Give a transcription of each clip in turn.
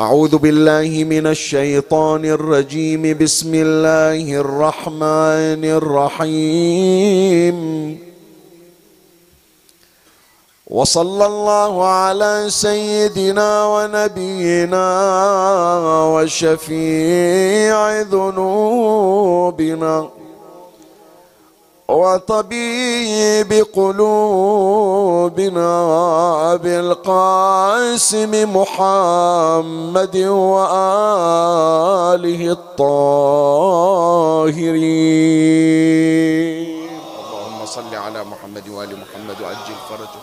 أعوذ بالله من الشيطان الرجيم. بسم الله الرحمن الرحيم. وصلى الله على سيدنا ونبينا وشفيع ذنوبنا. وطبيب قلوبنا بالقاسم محمد وآله الطاهرين اللهم صل على محمد وآل محمد وعجل فرجه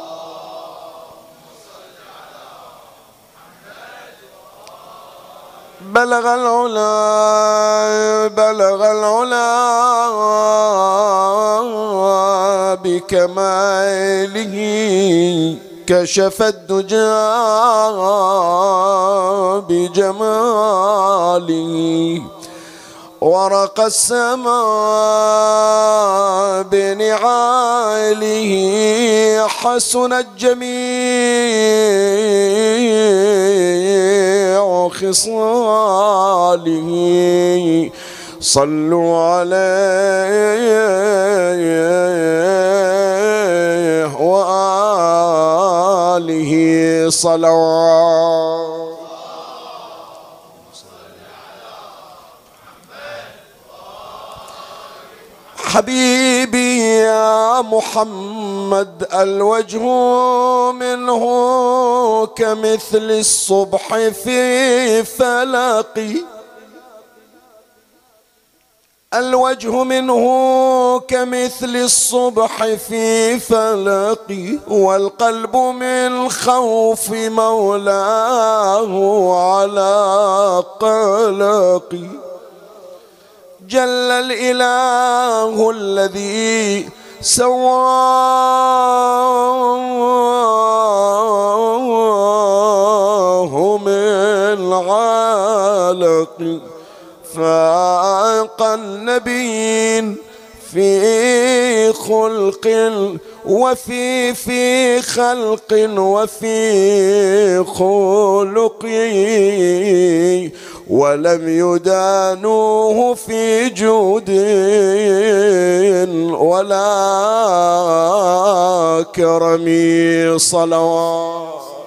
بلغ العلا بلغ العلا بكماله كشف الدجى بجماله. ورق السماء بنعاله حسنت جميع خصاله. صلوا عليه وآله صلوات. حبيبي يا محمد الوجه منه كمثل الصبح في فلقي الوجه منه كمثل الصبح في فلقي والقلب من خوف مولاه على قلقي. جل الإله الذي سواه من علق فاق النبيين في خلق وفي في خلق وفي خلق. ولم يدانوه في جود ولا كرم صلوات.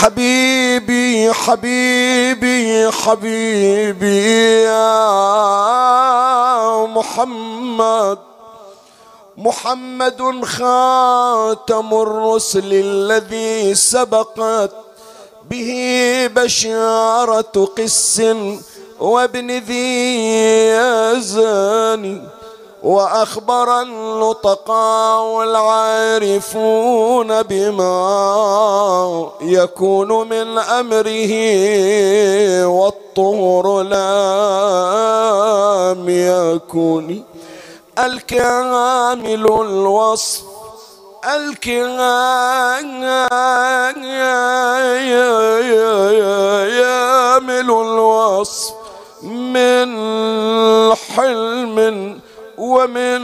حبيبي حبيبي حبيبي يا محمد. محمد خاتم الرسل الذي سبقت به بشارة قس وابن ذي يزن وأخبر اللطقاء والعارفون بما يكون من أمره والطهر لم يكن الكامل الوصف كامل الوصف من حلم ومن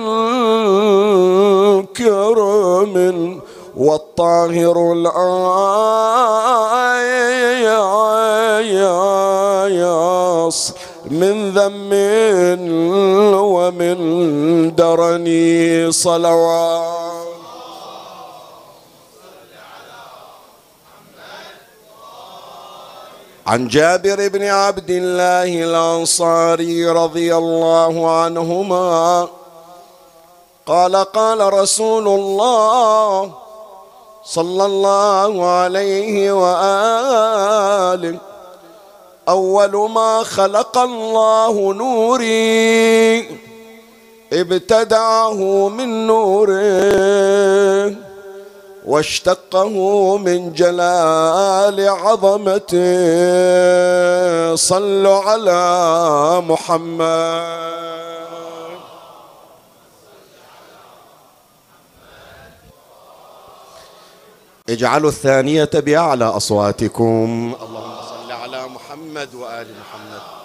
كرم والطاهر الآياس من ذم ومن درني صلوات. عن جابر بن عبد الله الأنصاري رضي الله عنهما قال قال رسول الله صلى الله عليه وآله أول ما خلق الله نوري ابتدعه من نوره. واشتقه من جلال عظمته. صلوا على محمد. اجعلوا الثانية بأعلى أصواتكم. اللهم صل على محمد وآل محمد.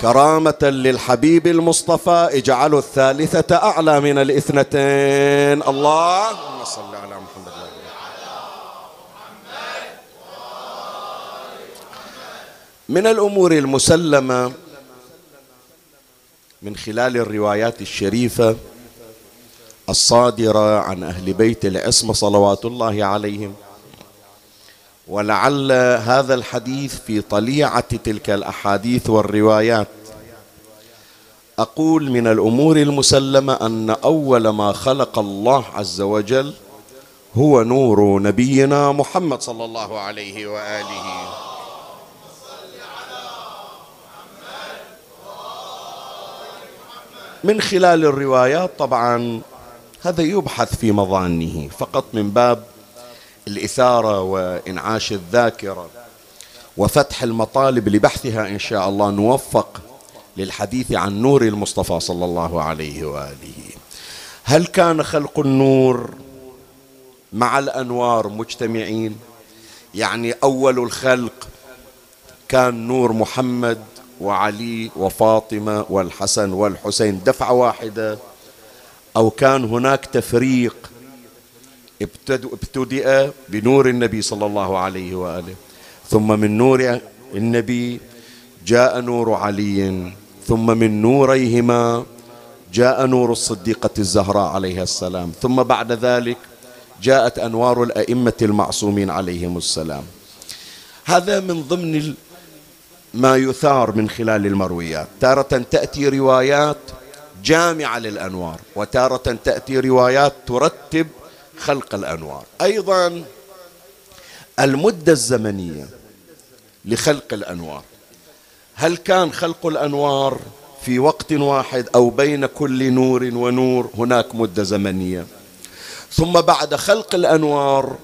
كرامة للحبيب المصطفى اجعلوا الثالثة أعلى من الاثنتين. اللهم صل على محمد من الأمور المسلمة من خلال الروايات الشريفة الصادرة عن أهل بيت العصمة صلوات الله عليهم ولعل هذا الحديث في طليعة تلك الأحاديث والروايات. أقول من الأمور المسلمة أن أول ما خلق الله عز وجل هو نور نبينا محمد صلى الله عليه وآله. من خلال الروايات طبعا هذا يبحث في مظانه. فقط من باب الإثارة وإنعاش الذاكرة وفتح المطالب لبحثها إن شاء الله نوفق للحديث عن نور المصطفى صلى الله عليه وآله. هل كان خلق النور مع الأنوار مجتمعين؟ يعني أول الخلق كان نور محمد وعلي وفاطمة والحسن والحسين دفعة واحدة أو كان هناك تفريق ابتدأ بنور النبي صلى الله عليه وآله. ثم من نور النبي جاء نور علي. ثم من نوريهما جاء نور الصديقة الزهراء عليها السلام. ثم بعد ذلك جاءت أنوار الأئمة المعصومين عليهم السلام. هذا من ضمن ما يثار من خلال المرويات. تارة تأتي روايات جامعة للأنوار وتارة تأتي روايات ترتب خلق الأنوار. أيضا المدة الزمنية لخلق الأنوار. هل كان خلق الأنوار في وقت واحد أو بين كل نور ونور؟ هناك مدة زمنية. ثم بعد خلق الأنوار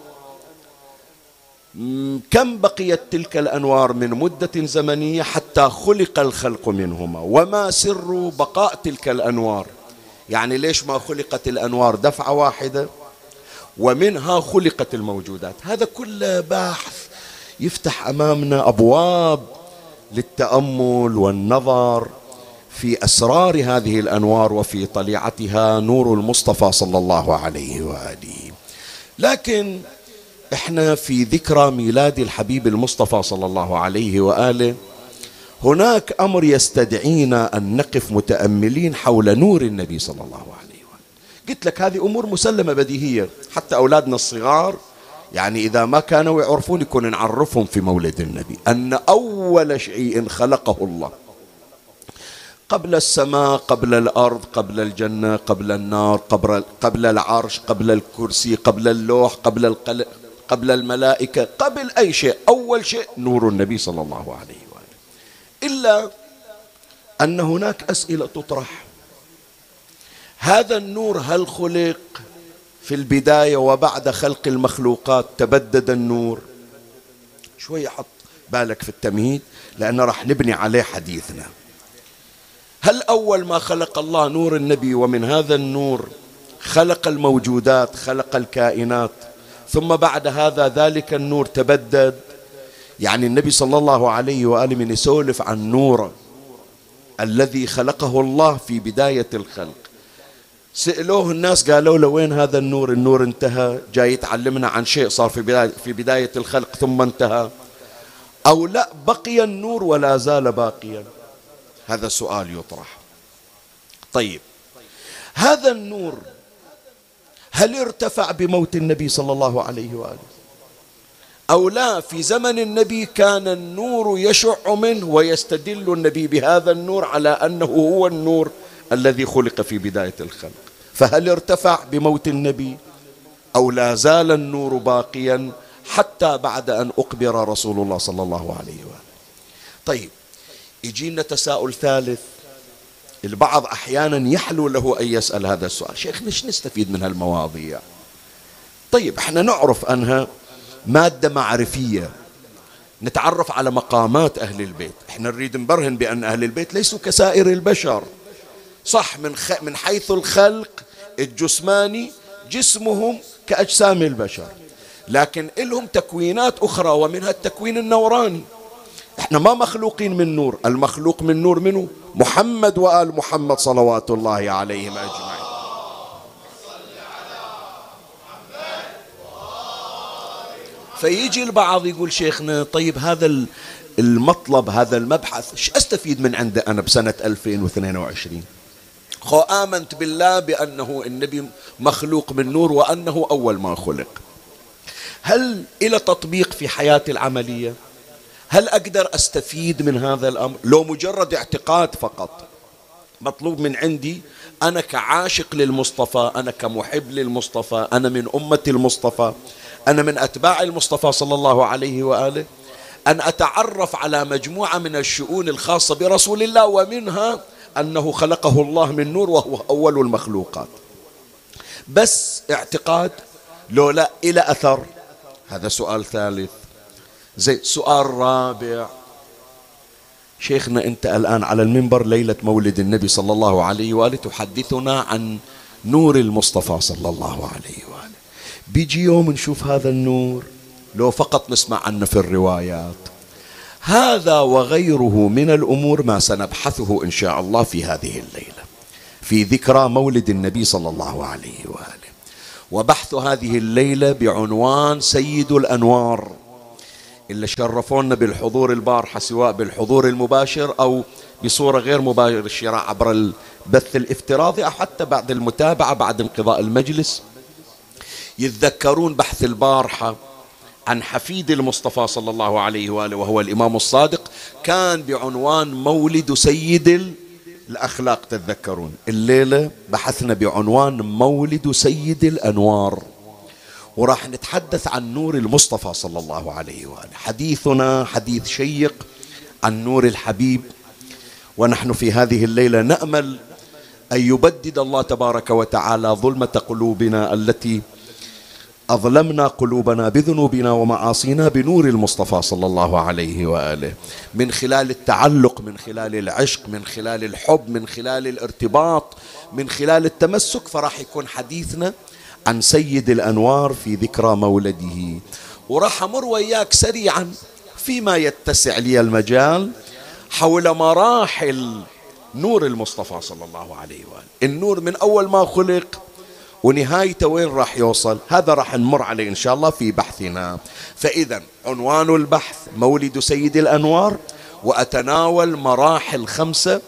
كم بقيت تلك الأنوار من مدة زمنية حتى خلق الخلق منهما؟ وما سر بقاء تلك الأنوار؟ يعني ليش ما خلقت الأنوار دفعة واحدة؟ ومنها خلقت الموجودات. هذا كله بحث يفتح أمامنا أبواب للتأمل والنظر في أسرار هذه الأنوار وفي طليعتها نور المصطفى صلى الله عليه وآله. لكن إحنا في ذكرى ميلاد الحبيب المصطفى صلى الله عليه وآله. هناك أمر يستدعينا أن نقف متأملين حول نور النبي صلى الله عليه واله قلت لك هذه أمور مسلمة بديهية. حتى أولادنا الصغار يعني إذا ما كانوا يعرفون يكون نعرفهم في مولد النبي. أن أول شيء خلقه الله. قبل السماء قبل الأرض قبل الجنة قبل النار قبل قبل العرش قبل الكرسي قبل اللوح قبل القلم قبل الملائكة قبل أي شيء. أول شيء نور النبي صلى الله عليه وآله. إلا أن هناك أسئلة تطرح. هذا النور هل خلق في البداية وبعد خلق المخلوقات تبدد النور؟ شوية حط بالك في التمهيد لأن راح نبني عليه حديثنا. هل أول ما خلق الله نور النبي ومن هذا النور خلق الموجودات خلق الكائنات ثم بعد هذا ذلك النور تبدد؟ يعني النبي صلى الله عليه وآله من يسولف عن نوره الذي خلقه الله في بداية الخلق. سألوه الناس قالوا له وين هذا النور؟ النور انتهى جاي يتعلمنا عن شيء صار في بداية, في بداية الخلق ثم انتهى. أو لا بقي النور ولا زال باقيا؟ هذا سؤال يطرح. طيب هذا النور هل ارتفع بموت النبي صلى الله عليه وآله؟ أو لا في زمن النبي كان النور يشع منه ويستدل النبي بهذا النور على أنه هو النور. الذي خلق في بداية الخلق. فهل ارتفع بموت النبي؟ أو لا زال النور باقيا حتى بعد أن أقبر رسول الله صلى الله عليه وآله؟ طيب يجينا تساؤل ثالث. البعض أحيانا يحلو له أن يسأل هذا السؤال. شيخنا إيش نستفيد من هالمواضيع؟ طيب إحنا نعرف أنها مادة معرفية. نتعرف على مقامات أهل البيت. إحنا نريد نبرهن بأن أهل البيت ليسوا كسائر البشر. صح من خ... من حيث الخلق الجسماني جسمهم كأجسام البشر. لكن لهم تكوينات أخرى ومنها التكوين النوراني. إحنا ما مخلوقين من نور. المخلوق من نور منه محمد وآل محمد صلوات الله عليهم أجمعين. فيجي البعض يقول شيخنا طيب هذا المطلب هذا المبحث إيش أستفيد من عنده أنا بسنة 2022 خو آمنت بالله بأنه النبي مخلوق من نور وأنه أول ما خلق. هل إلى تطبيق في حياتي العملية؟ هل أقدر أستفيد من هذا الأمر؟ لو مجرد اعتقاد فقط. مطلوب من عندي أنا كعاشق للمصطفى أنا كمحب للمصطفى أنا من أمة المصطفى أنا من أتباع المصطفى صلى الله عليه وآله. أن أتعرف على مجموعة من الشؤون الخاصة برسول الله ومنها أنه خلقه الله من نور وهو أول المخلوقات. بس اعتقاد لو لا إلى أثر هذا سؤال ثالث. زي سؤال رابع. شيخنا أنت الآن على المنبر ليلة مولد النبي صلى الله عليه وآله تحدثنا عن نور المصطفى صلى الله عليه وآله. بيجي يوم نشوف هذا النور لو فقط نسمع عنه في الروايات. هذا وغيره من الأمور ما سنبحثه إن شاء الله في هذه الليلة في ذكرى مولد النبي صلى الله عليه وآله. وبحث هذه الليلة بعنوان سيد الأنوار. اللي شرفونا بالحضور البارحة سواء بالحضور المباشر أو بصورة غير مباشرة عبر البث الافتراضي أو حتى بعد المتابعة بعد انقضاء المجلس. يتذكرون بحث البارحة عن حفيد المصطفى صلى الله عليه وآله وهو الإمام الصادق كان بعنوان مولد سيد الأخلاق تتذكرون الليلة بحثنا بعنوان مولد سيد الأنوار. وراح نتحدث عن نور المصطفى صلى الله عليه وآله. حديثنا حديث شيق عن نور الحبيب. ونحن في هذه الليلة نأمل أن يبدد الله تبارك وتعالى ظلمة قلوبنا التي أظلمنا قلوبنا بذنوبنا ومعاصينا بنور المصطفى صلى الله عليه وآله. من خلال التعلق من خلال العشق من خلال الحب من خلال الارتباط من خلال التمسك فراح يكون حديثنا عن سيد الأنوار في ذكرى مولده. وراح أمر وياك سريعا فيما يتسع لي المجال حول مراحل نور المصطفى صلى الله عليه وآله. النور من أول ما خلق ونهايته وين راح يوصل؟ هذا راح نمر عليه إن شاء الله في بحثنا. فإذا عنوان البحث مولد سيد الأنوار وأتناول مراحل خمسة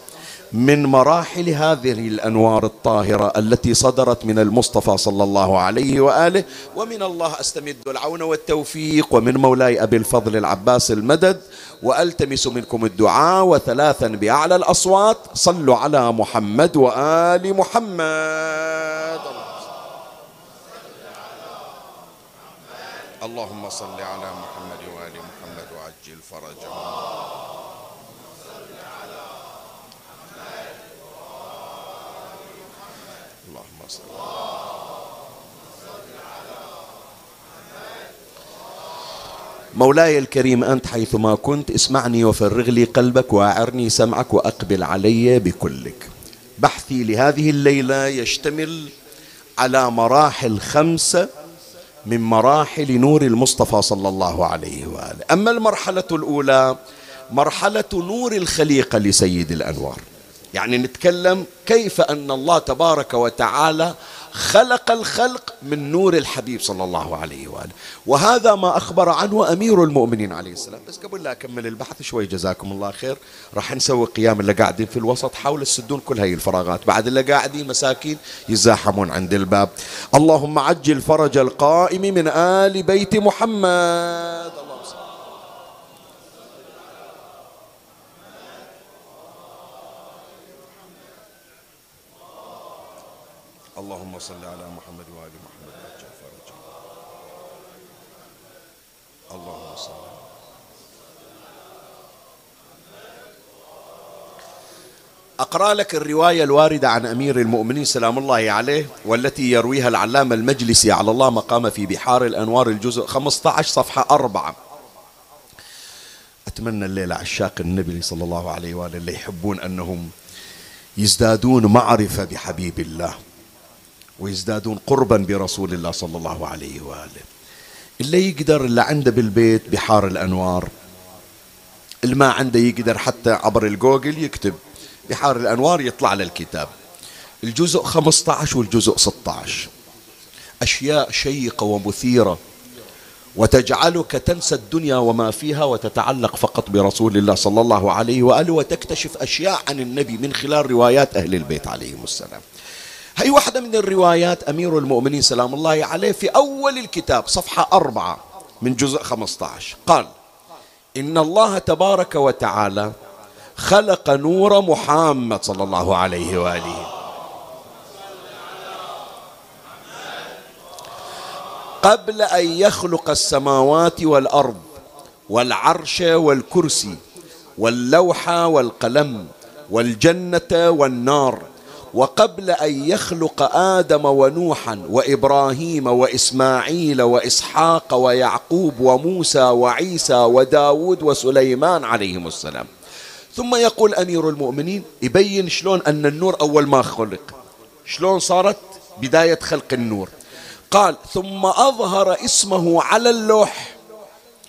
من مراحل هذه الأنوار الطاهرة التي صدرت من المصطفى صلى الله عليه وآله. ومن الله أستمد العون والتوفيق ومن مولاي أبي الفضل العباس المدد وألتمس منكم الدعاء وثلاثا بأعلى الأصوات. صلوا على محمد وآل محمد. اللهم صل على محمد وآل محمد وعجل فرجهم. مولاي الكريم أنت حيثما كنت اسمعني وفرغ لي قلبك وأعرني سمعك وأقبل علي بكلك. بحثي لهذه الليلة يشتمل على مراحل خمسة من مراحل نور المصطفى صلى الله عليه وآله. أما المرحلة الأولى مرحلة نور الخليقة لسيد الأنوار. يعني نتكلم كيف أن الله تبارك وتعالى خلق الخلق من نور الحبيب صلى الله عليه وآله. وهذا ما أخبر عنه أمير المؤمنين عليه السلام. بس قبل لا أكمل البحث شوي جزاكم الله خير. راح نسوي قيام اللي قاعدين في الوسط حاول تسدون كل هاي الفراغات. بعد اللي قاعدين مساكين يزاحمون عند الباب. اللهم عجل فرج القائم من آل بيت محمد. صل على محمد وآل محمد. وعجل فرجا اللهم صل أقرأ لك الرواية الواردة عن أمير المؤمنين سلام الله عليه والتي يرويها العلامة المجلسي على الله مقام في بحار الأنوار الجزء 15 صفحة أربعة. أتمنى الليلة عشاق النبي صلى الله عليه وآله اللي يحبون أنهم يزدادون معرفة بحبيب الله. ويزدادون قربا برسول الله صلى الله عليه وآله. اللي يقدر اللي عنده بالبيت بحار الأنوار اللي ما عنده يقدر حتى عبر الجوجل يكتب بحار الأنوار يطلع له الكتاب. الجزء 15 والجزء 16 أشياء شيقة ومثيرة. وتجعلك تنسى الدنيا وما فيها وتتعلق فقط برسول الله صلى الله عليه وآله وتكتشف أشياء عن النبي من خلال روايات أهل البيت عليهم السلام. هي واحدة من الروايات أمير المؤمنين سلام الله عليه في أول الكتاب صفحة أربعة من جزء 15 قال إن الله تبارك وتعالى خلق نور محمد صلى الله عليه وآله. قبل أن يخلق السماوات والأرض والعرش والكرسي واللوح والقلم والجنة والنار وقبل أن يخلق آدم ونوحا وإبراهيم وإسماعيل وإسحاق ويعقوب وموسى وعيسى وداود وسليمان عليهم السلام. ثم يقول أمير المؤمنين يبين شلون أن النور أول ما خلق. شلون صارت؟ بداية خلق النور. قال ثم أظهر اسمه على اللوح.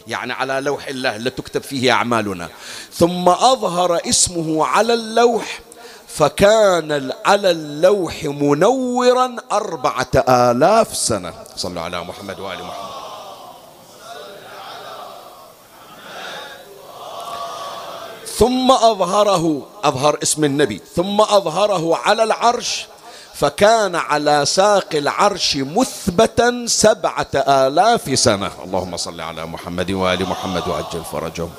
يعني على لوح الله التي تكتب فيه أعمالنا. ثم أظهر اسمه على اللوح. فكان على اللوح منورا أربعة آلاف سنة. صلوا على محمد وآل محمد. ثم أظهره أظهر اسم النبي. ثم أظهره على العرش فكان على ساق العرش مثبتا سبعة آلاف سنة. اللهم صل على محمد وآل محمد وعجل فرجهم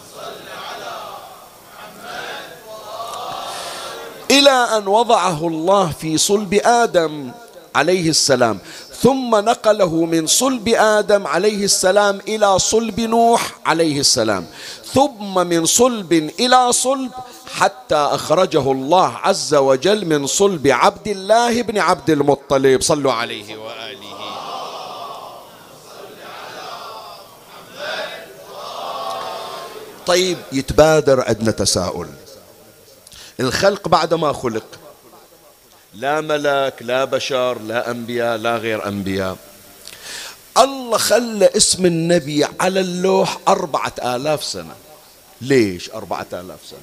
إلى أن وضعه الله في صلب آدم عليه السلام. ثم نقله من صلب آدم عليه السلام إلى صلب نوح عليه السلام. ثم من صلب إلى صلب حتى أخرجه الله عز وجل من صلب عبد الله بن عبد المطلب. صلوا عليه وآله. طيب يتبادر عندنا تساؤل. الخلق بعد ما خلق. لا ملك لا بشر لا أنبياء لا غير أنبياء. الله خلى اسم النبي على اللوح أربعة آلاف سنة. ليش أربعة آلاف سنة؟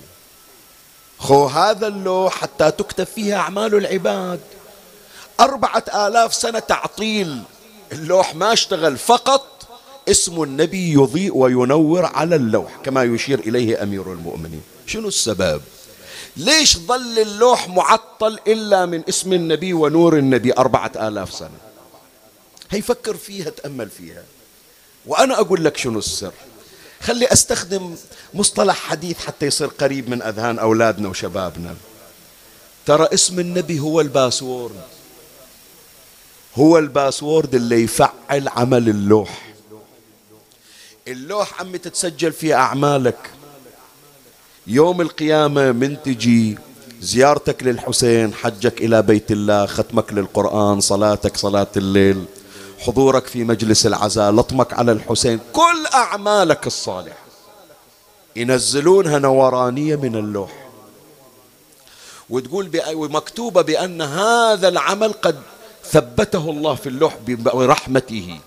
خو هذا اللوح حتى تكتب فيها أعمال العباد. أربعة آلاف سنة تعطيل. اللوح ما اشتغل فقط اسم النبي يضيء وينور على اللوح كما يشير إليه أمير المؤمنين. شنو السبب؟ ليش ظل اللوح معطل إلا من اسم النبي ونور النبي أربعة آلاف سنة؟ هي فكر فيها تأمل فيها. وأنا أقول لك شنو السر. خلي أستخدم مصطلح حديث حتى يصير قريب من أذهان أولادنا وشبابنا. ترى اسم النبي هو ال password. هو ال password اللي يفعل عمل اللوح. اللوح عمي تتسجل في أعمالك. يوم القيامة من تجي زيارتك للحسين حجك إلى بيت الله ختمك للقرآن صلاتك صلاة الليل حضورك في مجلس العزاء لطمك على الحسين كل أعمالك الصالحة. ينزلونها نورانية من اللوح. وتقول مكتوبة بأن هذا العمل قد ثبته الله في اللوح برحمته.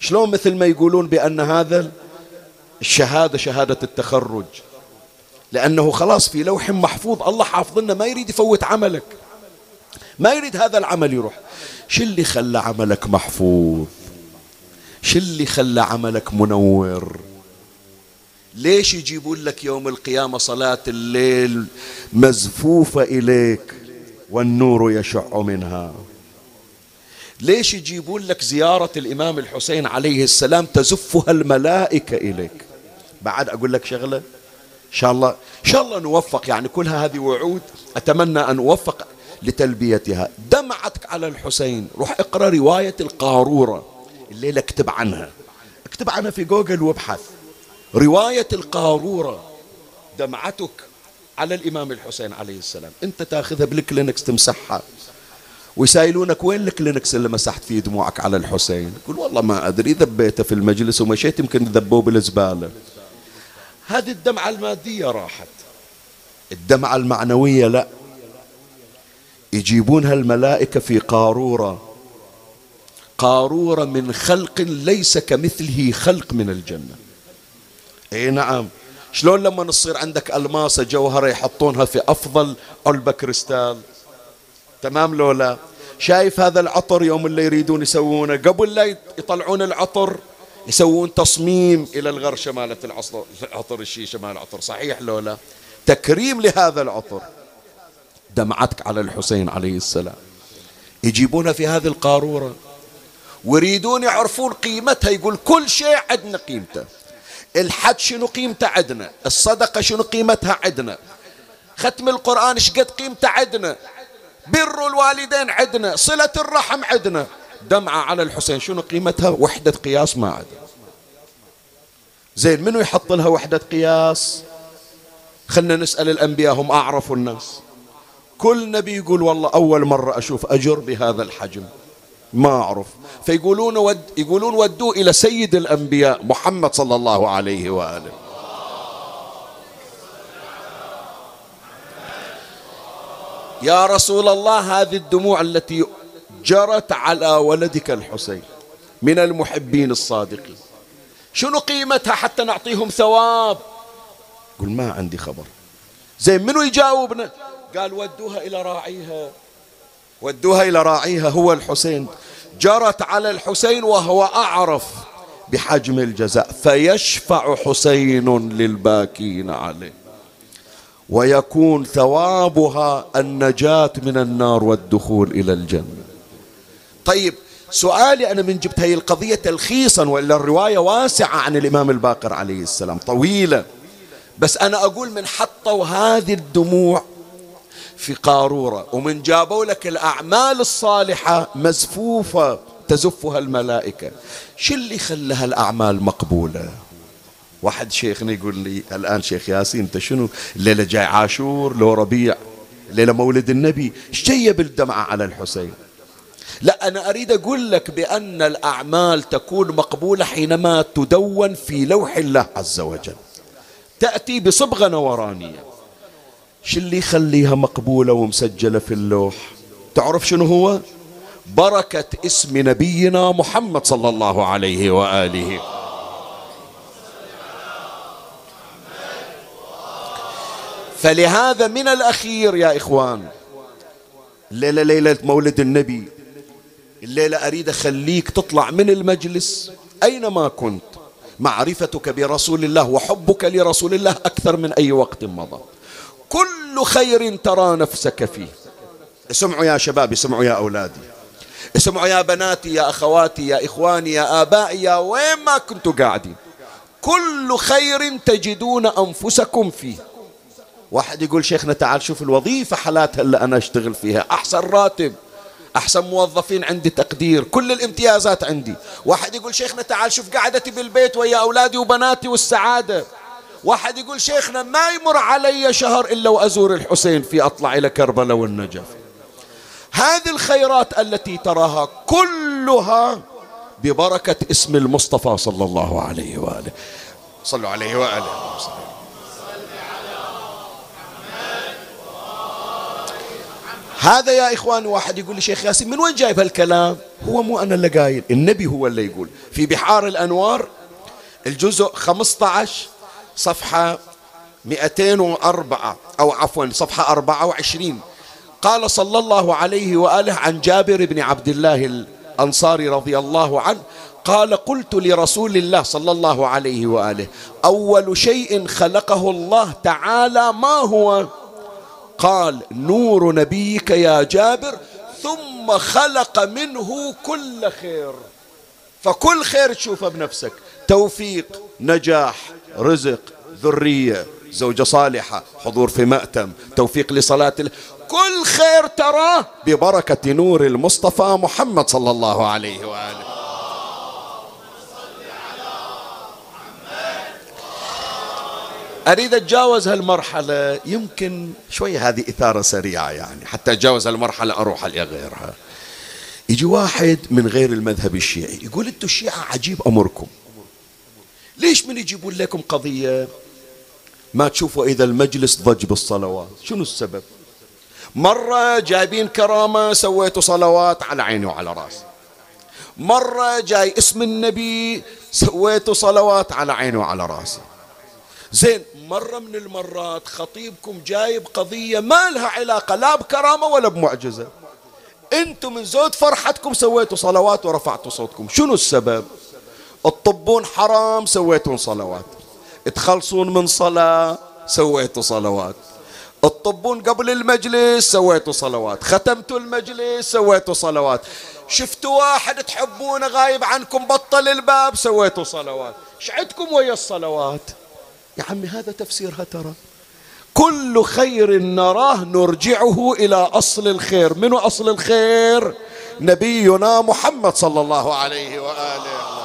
شلون مثل ما يقولون بأن هذا الشهادة شهادة التخرج. لأنه خلاص في لوح محفوظ الله حافظ لنا ما يريد يفوت عملك. ما يريد هذا العمل يروح. شو اللي خلى عملك محفوظ؟ شو اللي خلى عملك منور؟ ليش يجيبون لك يوم القيامة صلاة الليل مزفوفة إليك والنور يشع منها؟ ليش يجيبون لك زيارة الإمام الحسين عليه السلام تزفها الملائكة إليك؟ بعد أقول لك شغلة. إن شاء الله إن شاء الله نوفق يعني كلها هذه وعود أتمنى أن أوفق لتلبيتها. دمعتك على الحسين. روح اقرأ رواية القارورة. الليلة اكتب عنها. اكتب عنها في جوجل وابحث. رواية القارورة. دمعتك على الإمام الحسين عليه السلام. أنت تاخذها بالكلينكس تمسحها. ويسألونك وين الكلينكس اللي مسحت فيه دموعك على الحسين؟ يقول والله ما أدري ذبيته في المجلس ومشيت يمكن ذبوه بالزبالة. هذه الدمعة المادية راحت. الدمعة المعنوية لا. يجيبونها الملائكة في قارورة. قارورة من خلق ليس كمثله خلق من الجنة. إي نعم. شلون لما تصير عندك الماسة جوهرة يحطونها في أفضل علبة كريستال؟ تمام لولا؟ شايف هذا العطر يوم اللي يريدون يسوونه؟ قبل لا يطلعون العطر يسوون تصميم إلى الغرشه مالت العطر عطر الشيشة مال العطر. صحيح لولا تكريم لهذا العطر. دمعتك على الحسين عليه السلام. يجيبونها في هذه القارورة. ويريدون يعرفون قيمتها. يقول كل شيء عندنا قيمته. الحج شنو قيمته عندنا؟ الصدقة شنو قيمتها عندنا؟ ختم القرآن إيش قد قيمته عندنا؟ بر الوالدين عندنا؟ صلة الرحم عندنا؟ دمعة على الحسين. شنو قيمتها؟ وحدة قياس ما عندنا زين منو يحط لها وحدة قياس؟ خلنا نسأل الأنبياء هم أعرف الناس. كل نبي يقول والله أول مرة أشوف أجر بهذا الحجم. ما أعرف. فيقولون ود يقولون ودوه إلى سيد الأنبياء محمد صلى الله عليه وآله. يا رسول الله هذه الدموع التي جرت على ولدك الحسين من المحبين الصادقين. شنو قيمتها حتى نعطيهم ثواب؟ قل ما عندي خبر. زين منو يجاوبنا؟ قال ودوها إلى راعيها. ودوها إلى راعيها هو الحسين. جرت على الحسين وهو أعرف بحجم الجزاء فيشفع حسين للباكين عليه. ويكون ثوابها النجاة من النار والدخول إلى الجنة. طيب سؤالي أنا من جبت هذه القضية تلخيصا وإلا الرواية واسعة عن الإمام الباقر عليه السلام طويلة. بس أنا أقول من حطوا هذه الدموع في قارورة ومن جابوا لك الأعمال الصالحة مزفوفة تزفها الملائكة. شو اللي خلها الأعمال مقبولة؟ واحد شيخنا يقول لي الآن شيخ ياسين أنت شنو؟ الليلة جاي عاشور لو ربيع الليلة مولد النبي شيب الدمعة على الحسين؟ لا أنا أريد أقول لك بأن الأعمال تكون مقبولة حينما تدون في لوح الله عز وجل. تأتي بصبغة نورانية. شو اللي يخليها مقبولة ومسجلة في اللوح؟ تعرف شنو هو؟ بركة اسم نبينا محمد صلى الله عليه وآله. فلهذا من الأخير يا إخوان الليلة ليلة مولد النبي الليلة أريد أخليك تطلع من المجلس. أينما كنت؟ معرفتك برسول الله وحبك لرسول الله أكثر من أي وقت مضى. كل خير ترى نفسك فيه. اسمعوا يا شباب اسمعوا يا أولادي. اسمعوا يا بناتي يا أخواتي يا إخواني يا آبائي يا وين ما كنتوا قاعدين. كل خير تجدون أنفسكم فيه. واحد يقول شيخنا تعال شوف الوظيفة حالاتها اللي أنا أشتغل فيها. أحسن راتب. أحسن موظفين عندي تقدير كل الامتيازات عندي. واحد يقول شيخنا تعال شوف قعدتي بالبيت ويا أولادي وبناتي والسعادة. واحد يقول شيخنا ما يمر علي شهر إلا وأزور الحسين في أطلع إلى كربلاء والنجف. هذه الخيرات التي تراها كلها ببركة اسم المصطفى صلى الله عليه وآله. صلوا عليه وآله. هذا يا إخوان واحد يقول لي شيخ ياسين من وين جايب هالكلام؟ هو مو أنا اللي قايل النبي هو اللي يقول. في بحار الأنوار الجزء 15 صفحة 204 أو عفوا صفحة 24 قال صلى الله عليه وآله عن جابر بن عبد الله الأنصاري رضي الله عنه قال قلت لرسول الله صلى الله عليه وآله أول شيء خلقه الله تعالى ما هو؟ قال نور نبيك يا جابر ثم خلق منه كل خير. فكل خير تشوفه بنفسك. توفيق نجاح رزق ذرية زوجة صالحة حضور في مأتم توفيق لصلاة كل خير تراه ببركة نور المصطفى محمد صلى الله عليه وآله. أريد أتجاوز هالمرحلة. يمكن شوية هذه إثارة سريعة يعني حتى أتجاوز هالمرحلة أروح إلى غيرها. يجي واحد من غير المذهب الشيعي يقول أنتم الشيعة عجيب أمركم. ليش من يجيبون لكم قضية؟ ما تشوفوا إذا المجلس ضج بالصلوات. شنو السبب؟ مرة جايبين كرامة سويتوا صلوات على عيني وعلى رأسي. مرة جاي اسم النبي سويتوا صلوات على عيني وعلى رأسي. زين مرة من المرات خطيبكم جايب قضية ما لها علاقة لا بكرامة ولا بمعجزة. أنتم من زود فرحتكم سويتوا صلوات ورفعتوا صوتكم. شنو السبب؟ الطبون حرام سويتوا صلوات. تخلصون من صلاة سويتوا صلوات. الطبون قبل المجلس سويتوا صلوات. ختمتوا المجلس سويتوا صلوات. شفتوا واحد تحبونه غايب عنكم بطل الباب سويتوا صلوات. شعدكم ويا الصلوات؟ يا عمي هذا تفسيرها ترى كل خير نراه نرجعه إلى أصل الخير. من أصل الخير؟ نبينا محمد صلى الله عليه وآله.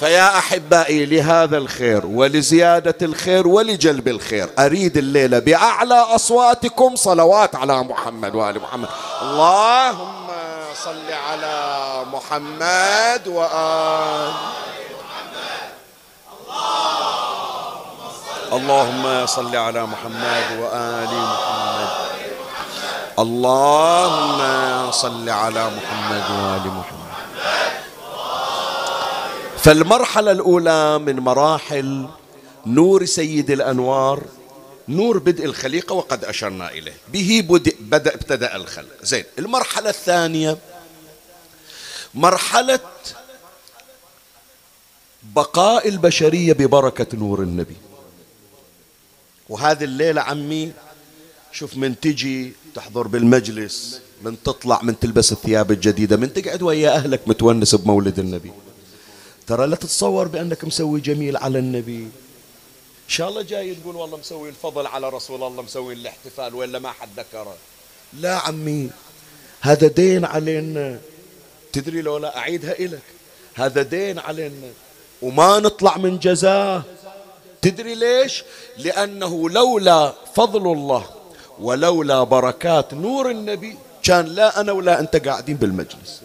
فيا أحبائي لهذا الخير ولزيادة الخير ولجلب الخير أريد الليلة بأعلى أصواتكم صلوات على محمد وآل محمد. اللهم صل على محمد وآل اللهم صل على محمد وآل محمد. اللهم صل على محمد وآل محمد. فالمرحلة الأولى من مراحل نور سيد الأنوار نور بدء الخليقة وقد أشرنا إليه. به بدأ ابتدأ الخلق. زين. المرحلة الثانية مرحلة بقاء البشرية ببركة نور النبي. وهذه الليلة عمي شوف من تجي تحضر بالمجلس من تطلع من تلبس الثياب الجديدة من تقعد ويا أهلك متونس بمولد النبي. ترى لا تتصور بأنك مسوي جميل على النبي. شاء الله جاي تقول والله مسوي الفضل على رسول الله مسوي الاحتفال ولا ما حد ذكره. لا عمي هذا دين علينا. تدري لو لا أعيدها إلك. هذا دين علينا. وما نطلع من جزاه تدري ليش؟ لأنه لولا فضل الله ولولا بركات نور النبي كان لا أنا ولا أنت قاعدين بالمجلس.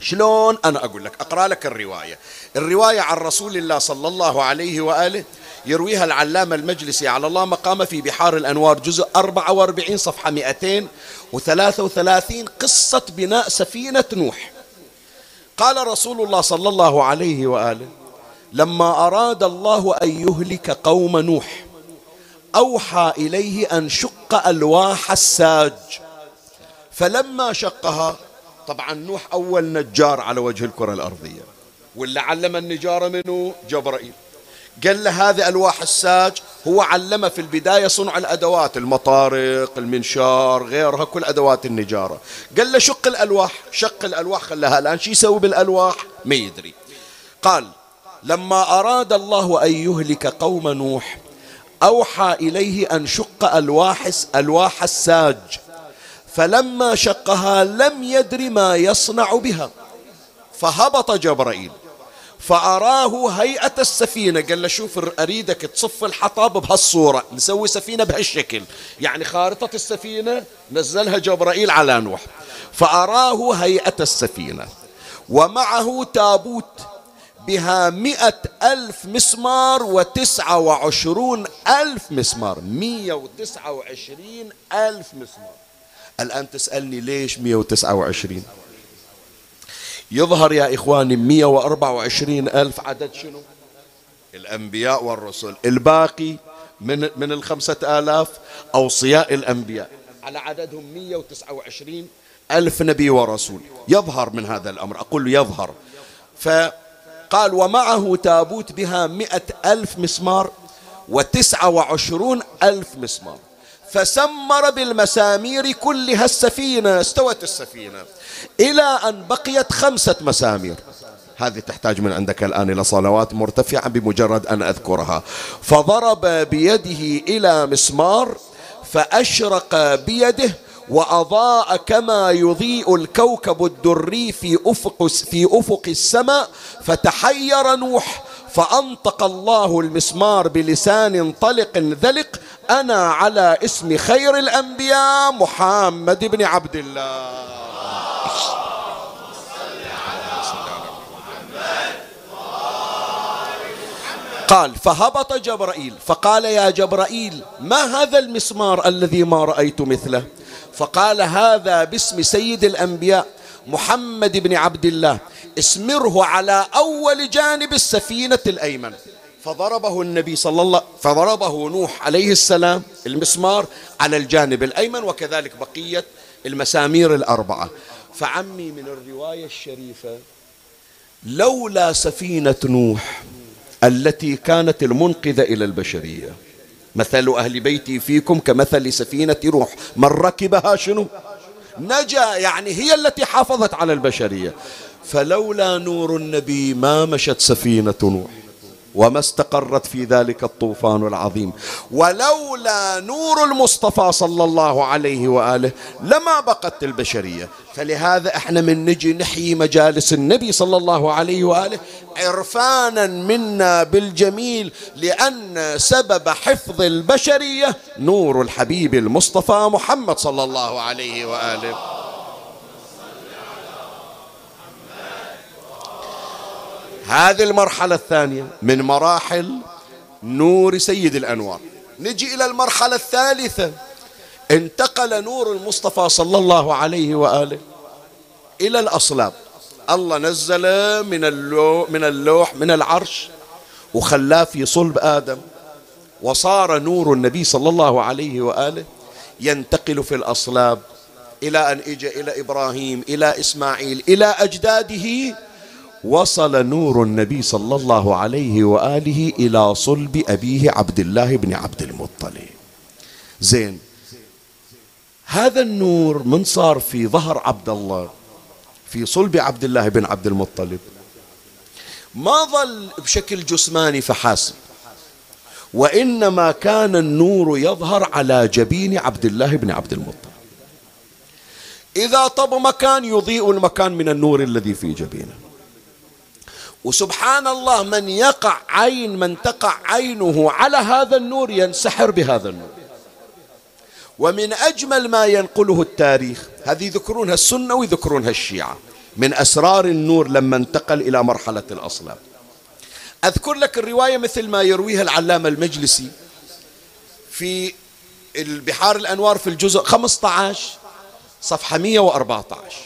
شلون أنا أقول لك؟ أقرأ لك الرواية. الرواية عن رسول الله صلى الله عليه وآله يرويها العلامة المجلسي على الله مقامه في بحار الأنوار جزء 44 صفحة 233 قصة بناء سفينة نوح. قال رسول الله صلى الله عليه وآله لما أراد الله أن يهلك قوم نوح أوحى إليه أن شق ألواح الساج فلما شقها طبعا نوح أول نجار على وجه الكرة الأرضية. واللي علم النجارة منه؟ جبرائيل قال له هذه ألواح الساج هو علمه في البداية صنع الأدوات المطارق المنشار غيرها كل أدوات النجارة. قال له شق الألواح شق الألواح خلاها الآن. شو يسوي بالألواح؟ ما يدري. قال لما أراد الله أن يهلك قوم نوح أوحى إليه أن شق ألواح ألواح الساج. فلما شقها لم يدر ما يصنع بها. فهبط جبرائيل. فأراه هيئة السفينة. قال له شوف أريدك تصف الحطب بهالصورة. نسوي سفينة بهالشكل. يعني خارطة السفينة نزلها جبرائيل على نوح. فأراه هيئة السفينة. ومعه تابوت بها مئة ألف مسمار وتسعة وعشرون ألف مسمار. مية وتسعة وعشرين ألف مسمار. الآن تسألني ليش مية وتسعة وعشرين؟ يظهر يا إخواني مية وأربعة وعشرين ألف عدد شنو؟ الأنبياء والرسل. الباقي من, من الخمسة آلاف أوصياء الأنبياء. على عددهم مية وتسعة وعشرين ألف نبي ورسول. يظهر من هذا الأمر. أقول يظهر. فقال ومعه تابوت بها مئة ألف مسمار وتسعة وعشرون ألف مسمار. فسمر بالمسامير كلها السفينة استوت السفينة. إلى أن بقيت خمسة مسامير. هذه تحتاج من عندك الآن إلى صلوات مرتفعة بمجرد أن أذكرها. فضرب بيده إلى مسمار فأشرق بيده وأضاء كما يضيء الكوكب الدري في أفق في أفق السماء فتحير نوح فأنطق الله المسمار بلسان طلق ذلق أنا على اسم خير الأنبياء محمد بن عبد الله. قال فهبط جبرائيل فقال يا جبرائيل ما هذا المسمار الذي ما رأيت مثله؟ فقال هذا باسم سيد الأنبياء محمد بن عبد الله. اسمره على أول جانب السفينة الأيمن. فضربه النبي صلى الله فضربه نوح عليه السلام المسمار على الجانب الأيمن وكذلك بقية المسامير الأربعة. فعمي من الرواية الشريفة لولا سفينة نوح التي كانت المنقذة إلى البشرية. مثل أهل بيتي فيكم كمثل سفينة روح. من ركبها شنو؟ نجا يعني هي التي حافظت على البشرية. فلولا نور النبي ما مشت سفينة نوح وما استقرت في ذلك الطوفان العظيم. ولولا نور المصطفى صلى الله عليه وآله لما بقت البشرية. فلهذا إحنا من نجي نحيي مجالس النبي صلى الله عليه وآله عرفانا منا بالجميل لأن سبب حفظ البشرية نور الحبيب المصطفى محمد صلى الله عليه وآله. هذه المرحلة الثانية. من مراحل نور سيد الأنوار. نجي إلى المرحلة الثالثة. انتقل نور المصطفى صلى الله عليه وآله إلى الأصلاب. الله نزل من اللوح من اللوح من العرش وخلاه في صلب آدم وصار نور النبي صلى الله عليه وآله ينتقل في الأصلاب إلى أن إجى إلى إبراهيم إلى إسماعيل إلى أجداده وصل نور النبي صلى الله عليه وآله إلى صلب أبيه عبد الله بن عبد المطلب. زين. هذا النور من صار في ظهر عبد الله في صلب عبد الله بن عبد المطلب. ما ظل بشكل جسماني فحسب. وإنما كان النور يظهر على جبين عبد الله بن عبد المطلب. إذا طب مكان يضيء المكان من النور الذي في جبينه. وسبحان الله من يقع عين من تقع عينه على هذا النور ينسحر بهذا النور. ومن أجمل ما ينقله التاريخ هذه يذكرونها السنة ويذكرونها الشيعة من أسرار النور لما انتقل إلى مرحلة الأصلاب أذكر لك الرواية مثل ما يرويها العلامة المجلسي في البحار الأنوار في الجزء 15 صفحة 114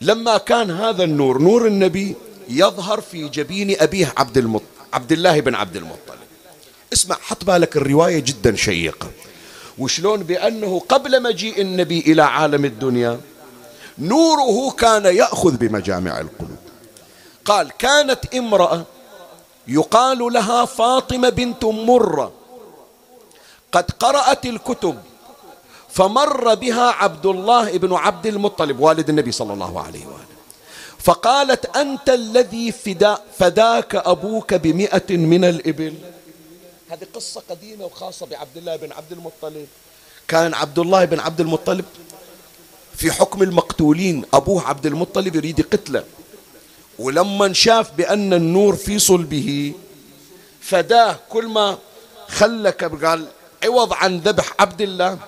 لما كان هذا النور نور النبي يظهر في جبين أبيه عبد المط... عبد الله بن عبد المطلب. اسمع حط بالك الرواية جدا شيقة. وشلون؟ بأنه قبل مجيء النبي إلى عالم الدنيا نوره كان يأخذ بمجامع القلوب. قال كانت امرأة يقال لها فاطمة بنت مرة قد قرأت الكتب فمر بها عبد الله بن عبد المطلب والد النبي صلى الله عليه وآله فقالت أنت الذي فدا فداك أبوك بمئة من الإبل. هذه قصة قديمة وخاصة بعبد الله بن عبد المطلب. كان عبد الله بن عبد المطلب في حكم المقتولين. أبوه عبد المطلب يريد يقتله ولما شاف بأن النور في صلبه فداه. كل ما خلك قال عوض عن ذبح عبد الله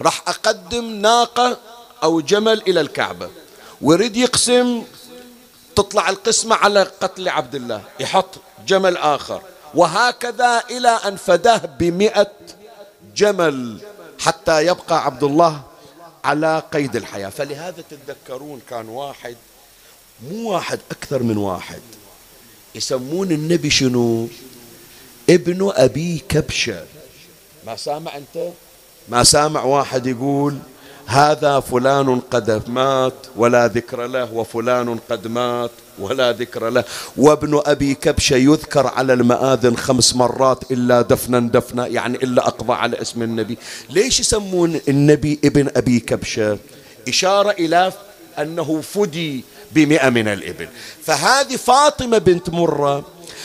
راح أقدم ناقة أو جمل إلى الكعبة. ويريد يقسم تطلع القسمة على قتل عبد الله يحط جمل آخر. وهكذا إلى أن فداه بمئة جمل حتى يبقى عبد الله على قيد الحياة. فلهذا تتذكرون كان واحد مو واحد أكثر من واحد يسمون النبي شنو؟ ابن أبي كبشة. ما سامع أنت؟ ما سامع واحد يقول هذا فلان قد مات ولا ذكر له وفلان قد مات ولا ذكر له. وابن أبي كبشة يذكر على المآذن خمس مرات إلا دفنا دفنا يعني إلا أقضى على اسم النبي. ليش يسمون النبي ابن أبي كبشة إشارة إلى أنه فدي بمئة من الإبل. فهذه فاطمة بنت مرة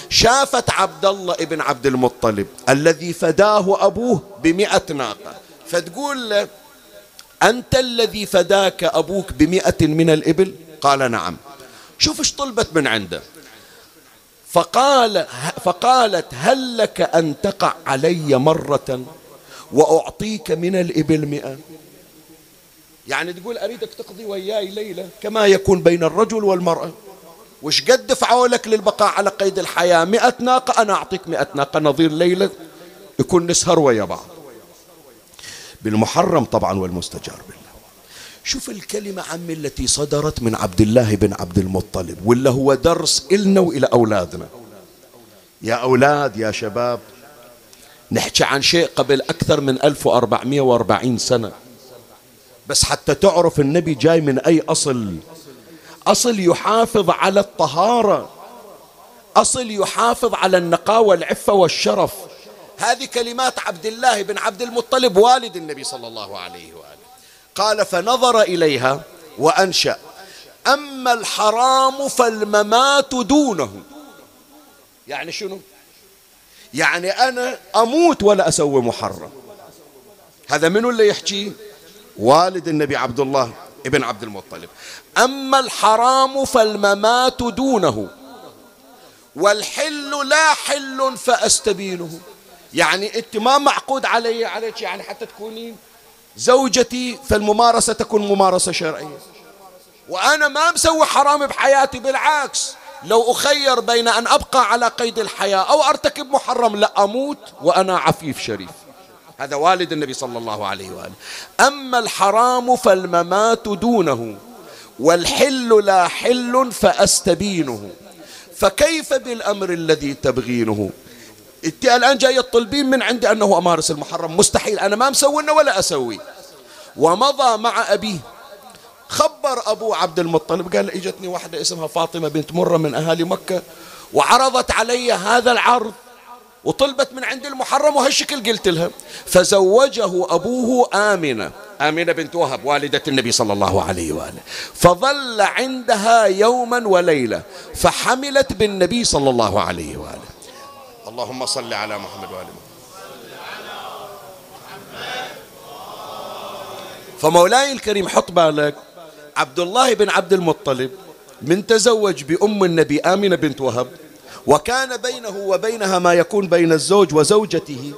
شافت عبد الله ابن عبد المطلب الذي فداه أبوه بمئة ناقة. فتقول له أنت الذي فداك أبوك بمئة من الإبل؟ قال نعم. شوف إيش طلبت من عنده. فقال فقالت هل لك أن تقع علي مرة وأعطيك من الإبل مئة؟ يعني تقول أريدك تقضي وياي ليلة كما يكون بين الرجل والمرأة. وش قد دفعوا لك للبقاء على قيد الحياة؟ مئة ناقة أنا أعطيك مئة ناقة نظير ليلة يكون نسهر ويا بعض. بالمحرم طبعا والمستجار بالله. شوف الكلمة عمي التي صدرت من عبد الله بن عبد المطلب ولا هو درس إلنا وإلى أولادنا. يا أولاد يا شباب نحكي عن شيء قبل أكثر من 1440 سنة. بس حتى تعرف النبي جاي من أي أصل. أصل يحافظ على الطهارة. أصل يحافظ على النقاوة والعفة والشرف. هذه كلمات عبد الله بن عبد المطلب والد النبي صلى الله عليه وآله. قال فنظر إليها وأنشأ. أما الحرام فالممات دونه. يعني شنو؟ يعني أنا أموت ولا أسوي محرم. هذا منو اللي يحكي؟ والد النبي عبد الله ابن عبد المطلب. أما الحرام فالممات دونه. والحل لا حل فأستبينه. يعني أنت ما معقود علي عليك يعني حتى تكونين زوجتي فالممارسة تكون ممارسة شرعية. وأنا ما مسوي حرام بحياتي بالعكس لو أخير بين أن أبقى على قيد الحياة أو أرتكب محرم لا أموت وأنا عفيف شريف. هذا والد النبي صلى الله عليه وآله. أما الحرام فالممات دونه والحل لا حل فأستبينه. فكيف بالأمر الذي تبغينه؟ انت الآن جاي تطلبين من عندي أنه أمارس المحرم. مستحيل. أنا ما مسوي ولا أسوي. ومضى مع أبيه. خبر أبو عبد المطلب. قال إجتني واحدة اسمها فاطمة بنت مرة من أهالي مكة وعرضت علي هذا العرض وطلبت من عندي المحرم وهالشكل قلت لها. فزوجه أبوه آمنة. آمنة بنت وهب والدة النبي صلى الله عليه وآله. فظل عندها يوما وليلة فحملت بالنبي صلى الله عليه وآله. اللهم صل على محمد وآل محمد. فمولاي الكريم حط بالك عبد الله بن عبد المطلب من تزوج بأم النبي آمنة بنت وهب وكان بينه وبينها ما يكون بين الزوج وزوجته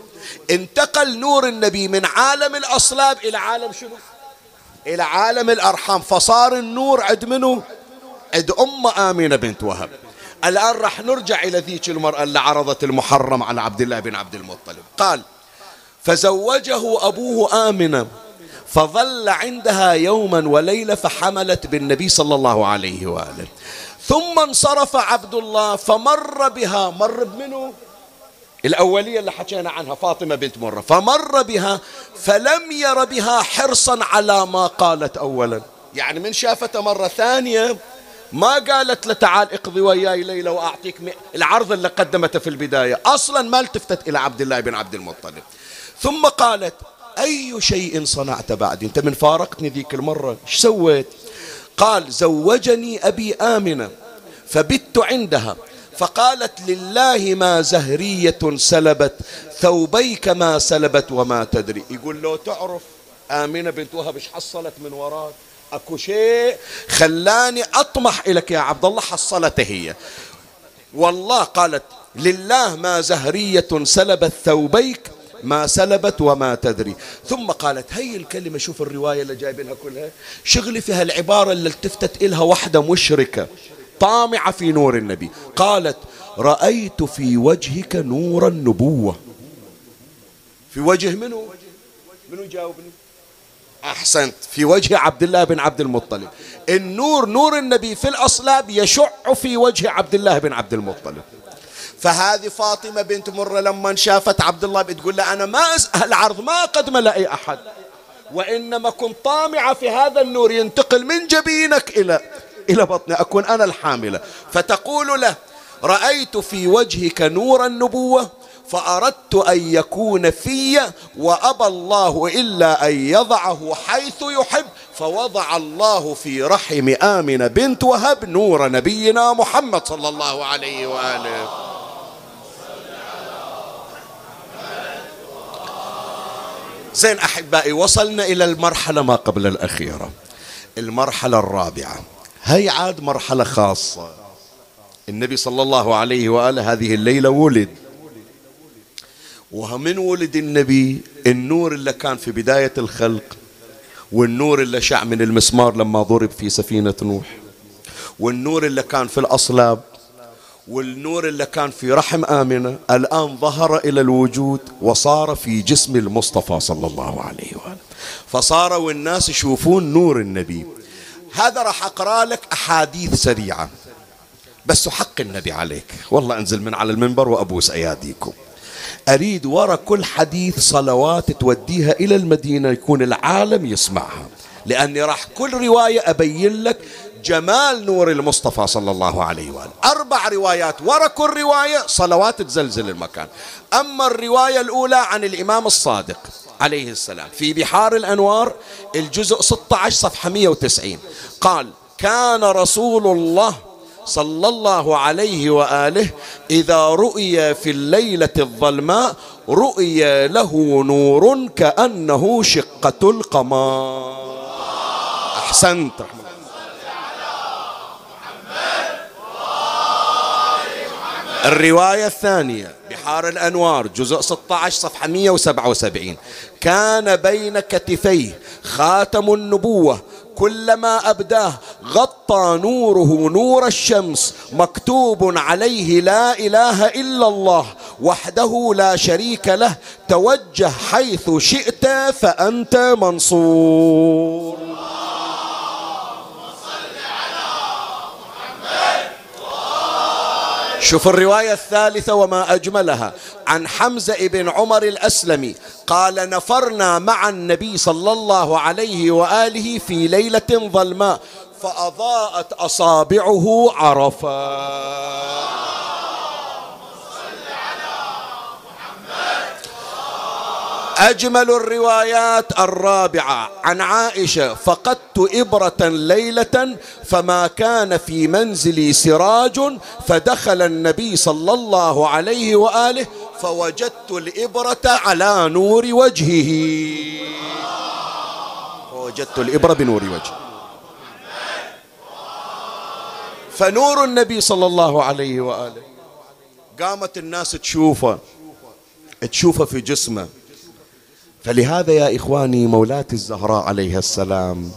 انتقل نور النبي من عالم الأصلاب إلى عالم شنو؟ إلى عالم الأرحام فصار النور عند منه؟ عند أم آمنة بنت وهب. الآن راح نرجع إلى ذيك المرأة اللي عرضت المحرم على عبد الله بن عبد المطلب. قال فزوجه أبوه آمنة فظل عندها يوما وليلة فحملت بالنبي صلى الله عليه وآله. ثم انصرف عبد الله فمر بها مر بمنه الأولية اللي حكينا عنها فاطمة بنت مرة. فمر بها فلم ير بها حرصا على ما قالت أولا. يعني من شافته مرة ثانية ما قالت له تعال اقضي وياي ليلة وأعطيك العرض اللي قدمته في البداية. أصلا ما التفتت إلى عبد الله بن عبد المطلب. ثم قالت أي شيء صنعت بعد أنت من فارقتني ذيك المرة. إيش سويت؟ قال زوجني أبي آمنة فبت عندها. فقالت لله ما زهرية سلبت ثوبيك ما سلبت وما تدري. يقول لو تعرف آمنة بنت وهب إيش حصلت من وراك؟ اكو شيء خلاني اطمح اليك يا عبد الله حصلته هي. والله قالت لله ما زهرية سلبت ثوبيك ما سلبت وما تدري ثم قالت هي الكلمة شوف الرواية اللي جايبينها كلها. شغلي في هالعبارة اللي التفتت إلها واحدة مشركة طامعة في نور النبي. قالت رأيت في وجهك نور النبوة. في وجه منو؟ منو جاوبني؟ أحسنت. في وجه عبد الله بن عبد المطلب. النور نور النبي في الأصلاب يشع في وجه عبد الله بن عبد المطلب. فهذه فاطمة بنت مرة لما شافت عبد الله بتقول له أنا ما أسأل عرض ما قد ملأي أحد. وإنما كنت طامعة في هذا النور ينتقل من جبينك إلى إلى بطني. أكون أنا الحاملة. فتقول له رأيت في وجهك نور النبوة؟ فأردت أن يكون في وأبى الله إلا أن يضعه حيث يحب فوضع الله في رحم آمنة بنت وهب نور نبينا محمد صلى الله عليه وآله. زين أحبائي وصلنا إلى المرحلة ما قبل الأخيرة. المرحلة الرابعة. هي عاد مرحلة خاصة. النبي صلى الله عليه وآله هذه الليلة ولد. ومن ولد النبي النور اللي كان في بداية الخلق والنور اللي شع من المسمار لما ضرب في سفينة نوح والنور اللي كان في الأصلاب والنور اللي كان في رحم آمنة الآن ظهر إلى الوجود وصار في جسم المصطفى صلى الله عليه وآله. فصاروا الناس يشوفون نور النبي. هذا راح أقرأ لك أحاديث سريعة بس حق النبي عليك. والله أنزل من على المنبر وأبوس أياديكم أريد ورا كل حديث صلوات توديها إلى المدينة يكون العالم يسمعها. لأني راح كل رواية أبين لك جمال نور المصطفى صلى الله عليه وآله. أربع روايات ورا كل رواية صلوات تزلزل المكان. أما الرواية الأولى عن الإمام الصادق عليه السلام في بحار الأنوار الجزء 16 صفحة 190 قال كان رسول الله صلى الله عليه وآله إذا رؤي في الليلة الظلماء رؤي له نور كأنه شقة القمر. أحسنت. الرواية الثانية بحار الأنوار جزء 16 صفحة 177 كان بين كتفيه خاتم النبوة كلما أبداه غطى نوره نور الشمس مكتوب عليه لا إله إلا الله وحده لا شريك له توجه حيث شئت فأنت منصور. شوف الرواية الثالثة وما أجملها. عن حمزة بن عمر الأسلمي قال نفرنا مع النبي صلى الله عليه وآله في ليلة ظلماء فأضاءت أصابعه عرفا. أجمل الروايات الرابعة. عن عائشة فقدت إبرة ليلة فما كان في منزلي سراج فدخل النبي صلى الله عليه وآله فوجدت الإبرة على نور وجهه. فوجدت الإبرة بنور وجهه. فنور النبي صلى الله عليه وآله. قامت الناس تشوفه تشوفه في جسمه. فلهذا يا إخواني مولاتي الزهراء عليها السلام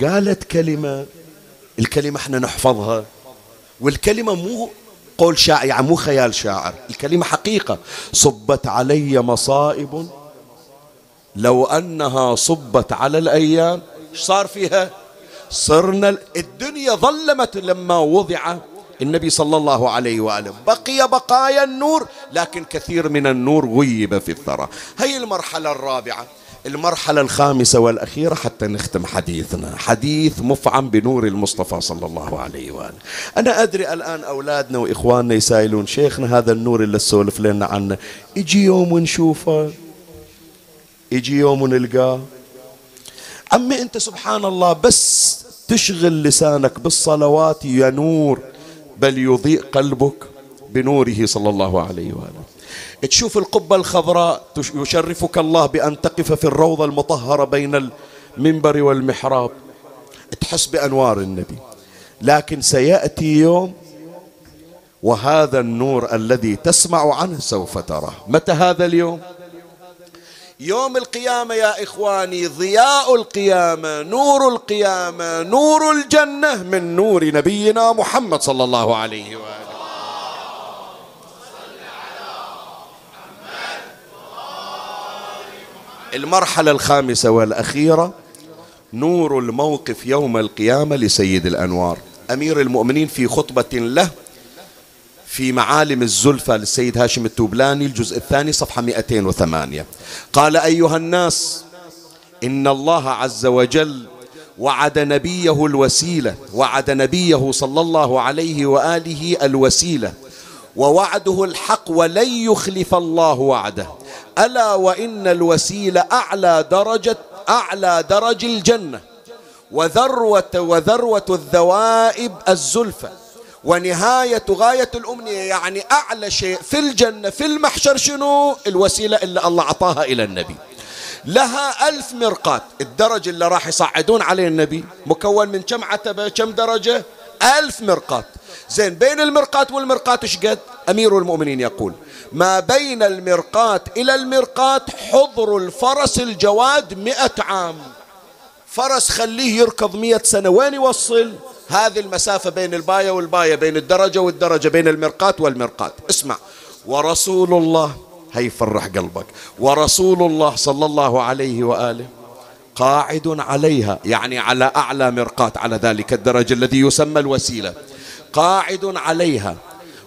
قالت كلمة الكلمة إحنا نحفظها والكلمة مو قول شاعر يعني مو خيال شاعر الكلمة حقيقة صبت علي مصائب لو أنها صبت على الأيام صار فيها؟ صرنا الدنيا ظلمت لما وضع النبي صلى الله عليه وآله. بقي بقايا النور لكن كثير من النور غيب في الثرى. هي المرحلة الرابعة. المرحلة الخامسة والأخيرة حتى نختم حديثنا. حديث مفعم بنور المصطفى صلى الله عليه وآله. أنا أدري الآن أولادنا وإخواننا يسائلون شيخنا هذا النور اللي تسولف لنا عنه يجي يوم نشوفه؟ يجي يوم نلقاه؟ عمي أنت سبحان الله بس تشغل لسانك بالصلوات يا نور. بل يضيء قلبك بنوره صلى الله عليه وآله. تشوف القبة الخضراء يشرفك الله بأن تقف في الروضة المطهرة بين المنبر والمحراب. تحس بأنوار النبي. لكن سيأتي يوم وهذا النور الذي تسمع عنه سوف تراه. متى هذا اليوم؟ يوم القيامة يا إخواني ضياء القيامة نور القيامة نور الجنة من نور نبينا محمد صلى الله عليه وآله. المرحلة الخامسة والأخيرة نور الموقف يوم القيامة لسيد الأنوار. أمير المؤمنين في خطبة له في معالم الزلفى للسيد هاشم التوبلاني الجزء الثاني صفحة 208 قال أيها الناس إن الله عز وجل وعد نبيه الوسيلة وعد نبيه صلى الله عليه وآله الوسيلة ووعده الحق ولن يخلف الله وعده. ألا وإن الوسيلة أعلى درجة أعلى درج الجنة وذروة وذروة الذوائب الزلفى ونهاية غاية الأمنية يعني أعلى شيء في الجنة في المحشر شنو؟ الوسيلة اللي الله أعطاها إلى النبي. لها ألف مرقات الدرج اللي راح يصعدون عليه النبي مكون من كم عتبة كم درجة؟ ألف مرقات. زين بين المرقات والمرقات إيش قد؟ أمير المؤمنين يقول ما بين المرقات إلى المرقات حضر الفرس الجواد مئة عام. فرس خليه يركض مئة سنة. وين يوصل؟ هذه المسافة بين الباية والباية بين الدرجة والدرجة بين المرقات والمرقات. اسمع. ورسول الله هي فرح قلبك. ورسول الله صلى الله عليه وآله قاعد عليها يعني على أعلى مرقات على ذلك الدرج الذي يسمى الوسيلة. قاعد عليها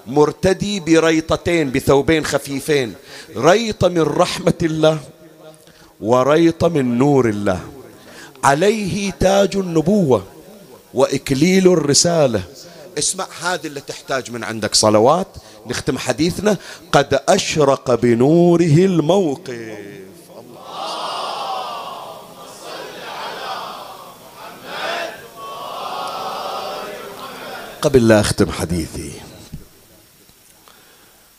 مرتدي بريطتين بثوبين خفيفين. ريط من رحمة الله وريط من نور الله. عليه تاج النبوة وإكليل الرسالة. اسمع هذه اللي تحتاج من عندك صلوات. نختم حديثنا. قد أشرق بنوره الموقف. قبل لا أختم حديثي.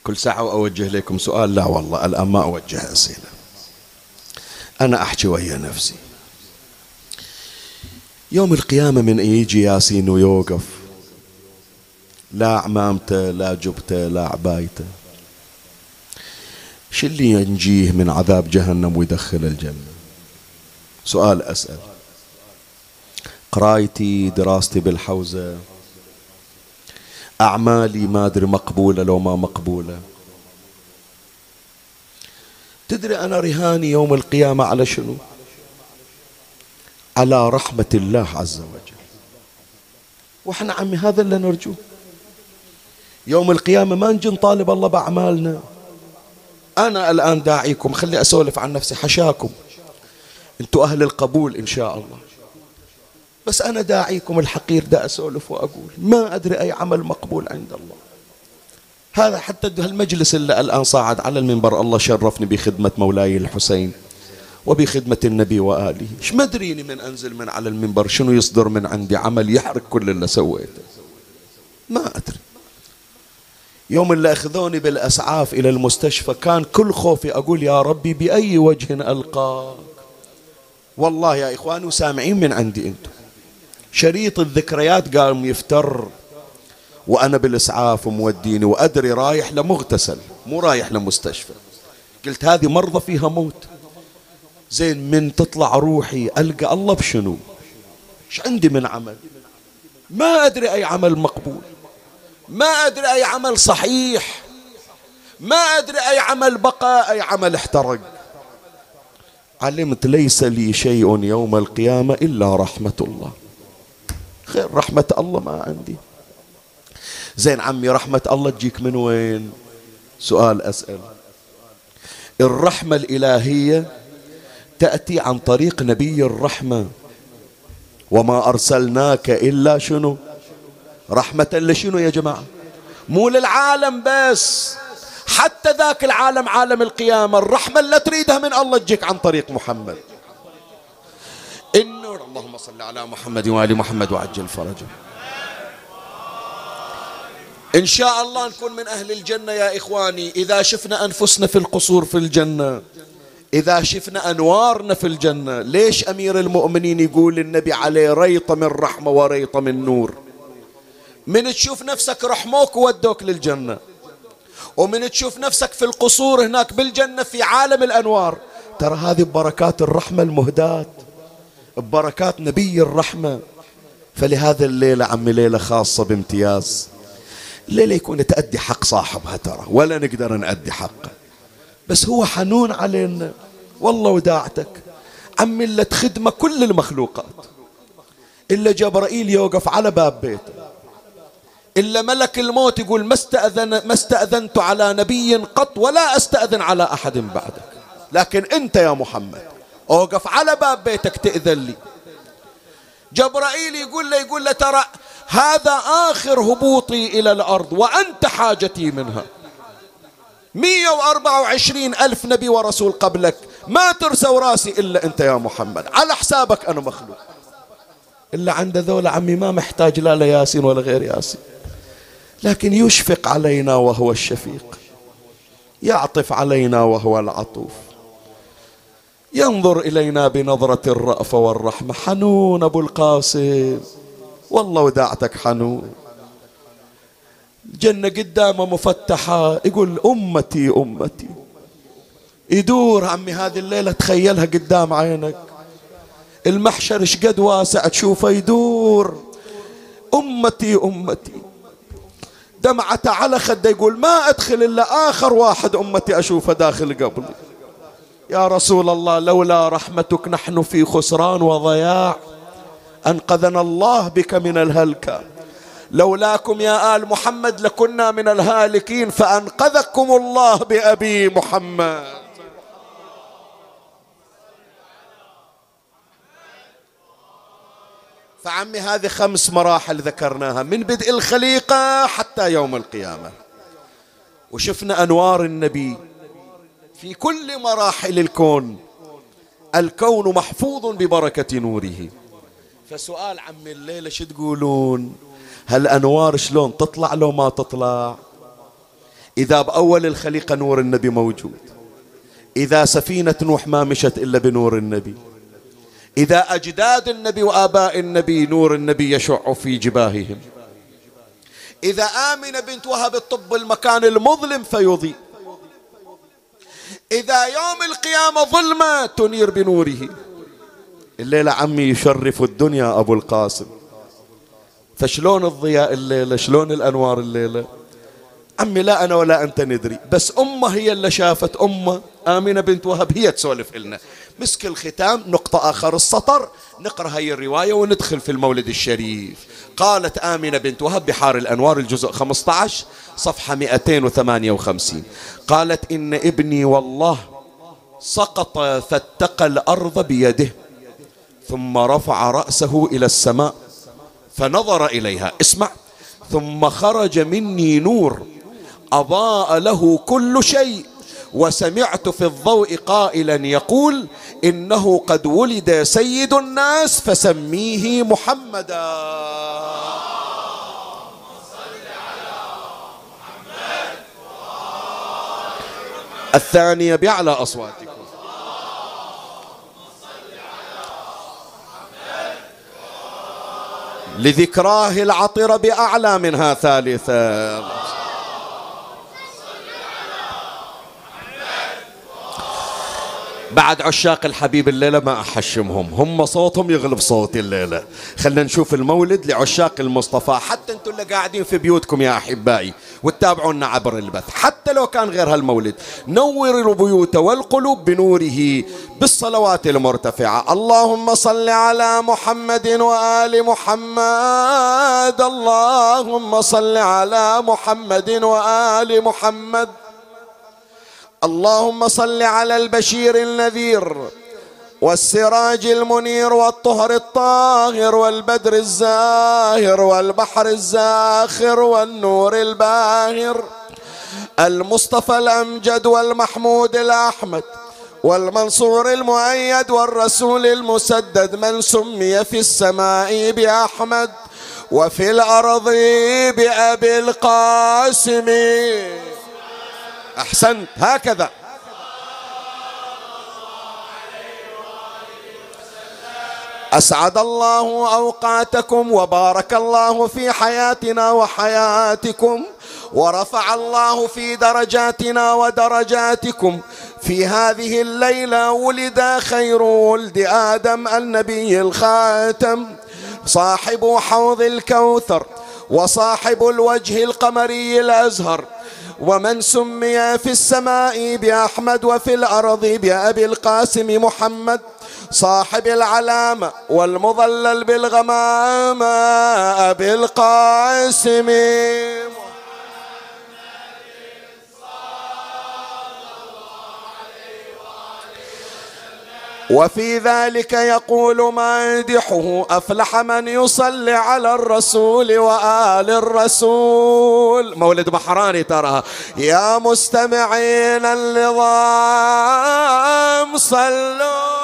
كل ساعة أوجه لكم سؤال. لا والله الآن ما أوجه أسئلة. أنا أحكي ويا نفسي. يوم القيامة من يجي ياسين ويوقف. لا عمامته لا جبته لا عبايته. شو اللي ينجيه من عذاب جهنم ويدخل الجنة؟ سؤال أسأل. قرايتي دراستي بالحوزة. أعمالي ما أدري مقبولة لو ما مقبولة. تدري أنا رهاني يوم القيامة على شنو؟ على رحمة الله عز وجل. وإحنا عمي هذا اللي نرجوه. يوم القيامة ما نجي نطالب الله بأعمالنا. أنا الآن داعيكم خلي أسولف عن نفسي حشاكم. أنتوا أهل القبول إن شاء الله. بس أنا داعيكم الحقير دا أسولف وأقول ما أدري أي عمل مقبول عند الله. هذا حتى المجلس اللي الآن صاعد على المنبر الله شرفني بخدمة مولاي الحسين. وبخدمة النبي وآله. إيش ما أدريني من أنزل من على المنبر شنو يصدر من عندي؟ عمل يحرق كل اللي سويته. ما أدري. يوم اللي أخذوني بالأسعاف إلى المستشفى كان كل خوفي أقول يا ربي بأي وجه ألقاك؟ والله يا إخواني وسامعين من عندي أنتم. شريط الذكريات قام يفتر وأنا بالإسعاف وموديني وأدري رايح لمغتسل مو رايح لمستشفى. قلت هذه مرضى فيها موت. زين من تطلع روحي ألقى الله بشنو؟ إيش عندي من عمل؟ ما أدري أي عمل مقبول. ما أدري أي عمل صحيح. ما أدري أي عمل بقى أي عمل احترق. علمت ليس لي شيء يوم القيامة إلا رحمة الله. خير رحمة الله ما عندي. زين عمي رحمة الله تجيك من وين؟ سؤال أسأل. الرحمة الإلهية تأتي عن طريق نبي الرحمة. وما أرسلناك إلا شنو؟ رحمة لشنو يا جماعة؟ مو للعالم بس. حتى ذاك العالم عالم القيامة الرحمة اللي تريدها من الله تجيك عن طريق محمد. النور اللهم صل على محمد وآل محمد وعجل فرجه. إن شاء الله نكون من أهل الجنة يا إخواني إذا شفنا أنفسنا في القصور في الجنة. إذا شفنا أنوارنا في الجنة ليش أمير المؤمنين يقول النبي عليه ريط من رحمة وريط من نور؟ من تشوف نفسك رحموك وودوك للجنة. ومن تشوف نفسك في القصور هناك بالجنة في عالم الأنوار. ترى هذه بركات الرحمة المهداة ببركات نبي الرحمة. فلهذا الليلة عمي ليلة خاصة بامتياز. الليلة يكون تأدي حق صاحبها ترى ولا نقدر نأدي حقه. بس هو حنون علينا. والله وداعتك. عمي إلا خدمة كل المخلوقات. إلا جبرائيل يوقف على باب بيته. إلا ملك الموت يقول ما استأذن ما استأذنت على نبي قط ولا أستأذن على أحد بعدك. لكن أنت يا محمد أوقف على باب بيتك تأذن لي. جبرائيل يقول له يقول له ترى هذا آخر هبوطي إلى الأرض وأنت حاجتي منها. مية وأربعة وعشرين ألف نبي ورسول قبلك. ما ترسوا راسي إلا أنت يا محمد. على حسابك أنا مخلوق. إلا عند ذولا عمي ما محتاج لا لياسين ولا غير ياسين. لكن يشفق علينا وهو الشفيق. يعطف علينا وهو العطوف. ينظر إلينا بنظرة الرأفة والرحمة. حنون أبو القاسم. والله وداعتك حنون. الجنة قدامه مفتحة. يقول أمتي أمتي. يدور عمي هذه الليلة تخيلها قدام عينك. المحشر شقد واسع تشوفه يدور. أمتي أمتي. دمعته على خده يقول ما أدخل إلا آخر واحد أمتي أشوفه داخل قبلي يا رسول الله لولا رحمتك نحن في خسران وضياع. أنقذنا الله بك من الهلكة. لولاكم يا آل محمد لكنا من الهالكين فأنقذكم الله بأبي محمد. فعمي هذه خمس مراحل ذكرناها من بدء الخليقة حتى يوم القيامة. وشفنا أنوار النبي في كل مراحل الكون. الكون محفوظ ببركة نوره. فسؤال عمي الليلة شو تقولون؟ هالأنوار شلون تطلع لو ما تطلع؟ إذا بأول الخليقة نور النبي موجود. إذا سفينة نوح ما مشت إلا بنور النبي. إذا أجداد النبي وآباء النبي نور النبي يشع في جباههم. إذا آمن بنت وهب الطب المكان المظلم فيضيء. إذا يوم القيامة ظلمة تنير بنوره. الليلة عمي يشرف الدنيا أبو القاسم. فشلون الضياء الليلة شلون الأنوار الليلة عمي لا أنا ولا أنت ندري بس أمه هي اللي شافت أمه آمنة بنت وهب هي تسولف لنا. مسك الختام نقطة آخر السطر نقرأ هاي الرواية وندخل في المولد الشريف. قالت آمنة بنت وهب بحار الأنوار الجزء 15 صفحة 258 قالت إن ابني والله سقط فاتقى الأرض بيده ثم رفع رأسه إلى السماء. فنظر إليها. اسمع. ثم خرج مني نور. أضاء له كل شيء. وسمعت في الضوء قائلا يقول إنه قد ولد سيد الناس فسميه محمدا. الثانية بأعلى أصواتكم لذكراه العطر بأعلى منها ثالثة بعد عشاق الحبيب الليلة ما أحشمهم. هم صوتهم يغلب صوتي الليلة. خلنا نشوف المولد لعشاق المصطفى. حتى أنتم اللي قاعدين في بيوتكم يا أحبائي. وتتابعونا عبر البث. حتى لو كان غير هالمولد نور البيوت والقلوب بنوره بالصلوات المرتفعة. اللهم صل على محمد وآل محمد. اللهم صل على محمد وآل محمد. اللهم صل على البشير النذير. والسراج المنير والطهر الطاهر والبدر الزاهر والبحر الزاخر والنور الباهر. المصطفى الأمجد والمحمود الأحمد والمنصور المؤيد والرسول المسدد من سمي في السماء بأحمد وفي الأرض بأبي القاسم. أحسنت. هكذا. أسعد الله أوقاتكم وبارك الله في حياتنا وحياتكم ورفع الله في درجاتنا ودرجاتكم. في هذه الليلة ولد خير ولد آدم النبي الخاتم. صاحب حوض الكوثر وصاحب الوجه القمري الأزهر. ومن سمي في السماء بأحمد وفي الأرض بأبي القاسم محمد. صاحب العلامة والمظلل بالغمامة أبي القاسم. وفي ذلك يقول مادحه أفلح من يصلي على الرسول وآل الرسول. مولد بحراني ترى. يا مستمعين النظام صلوا.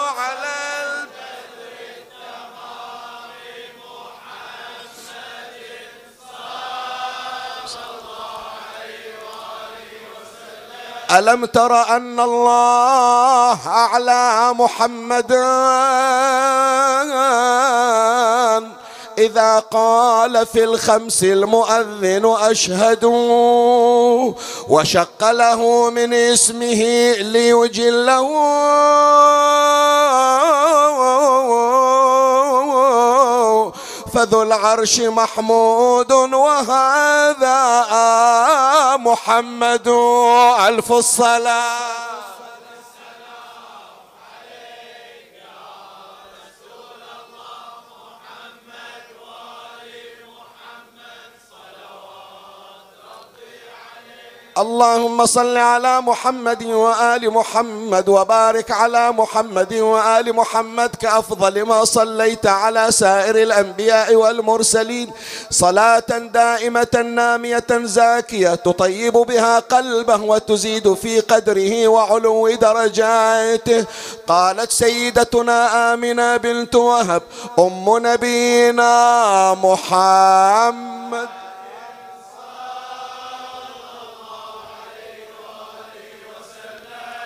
ألم تر أن الله أعلى محمدا؟ إذا قال في الخمس المؤذن أشهد وشق له من اسمه ليجله فذو العرش محمود وهذا محمد ألف الصلاة. اللهم صل على محمد وآل محمد وبارك على محمد وآل محمد كأفضل ما صليت على سائر الأنبياء والمرسلين. صلاة دائمة نامية زاكية تطيب بها قلبه وتزيد في قدره وعلو درجاته. قالت سيدتنا آمنة بنت وهب أم نبينا محمد.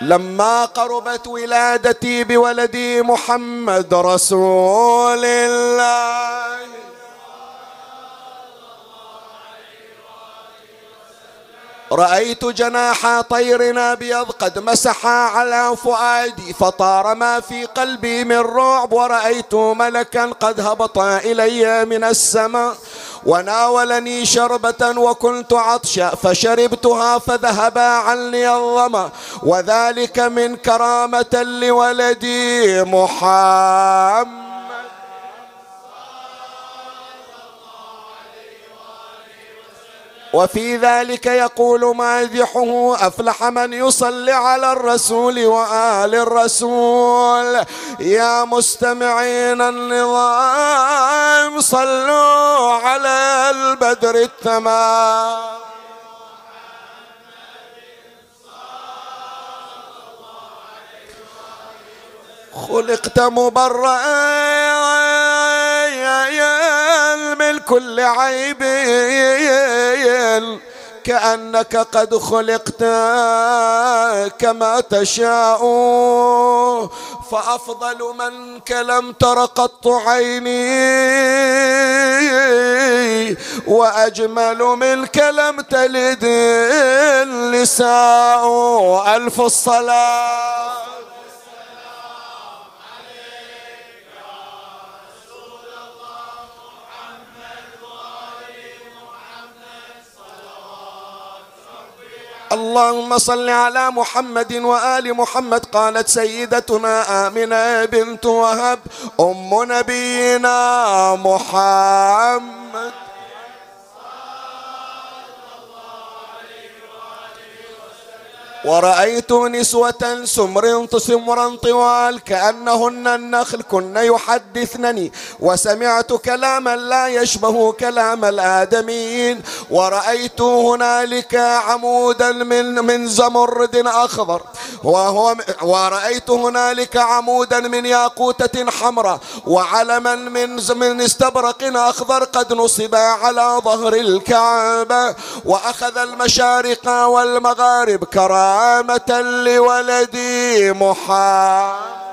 لما قربت ولادتي بولدي محمد رسول الله. رأيت جناح طير أبيض قد مسحا على فؤادي فطار ما في قلبي من رعب ورأيت ملكا قد هبط إلي من السماء. وناولني شربة وكنت عطشا فشربتها فذهب عني الظما وذلك من كرامة لولدي محمد. وفي ذلك يقول مادحه أفلح من يصلي على الرسول وآل الرسول. يا مستمعين النظام صلوا على البدر التمام. خلقت مبرأ من كل عيب. كأنك قد خلقت كما تشاء. فأفضل منك لم تر قط عيني وأجمل منك لم تلد النساء ألف الصلاة. اللهم صل على محمد وآل محمد قالت سيدتنا آمنة بنت وهب أم نبينا محمد. ورأيت نسوة سمر سمرا طوال كأنهن النخل كن يحدثنني وسمعت كلاما لا يشبه كلام الآدميين. ورأيت هنالك عمودا من من زمرد أخضر وهو ورأيت هنالك عمودا من ياقوتة حمراء وعلما من من استبرق أخضر قد نصب على ظهر الكعبة. وأخذ المشارق والمغارب كرام كرامة لولدي محمد.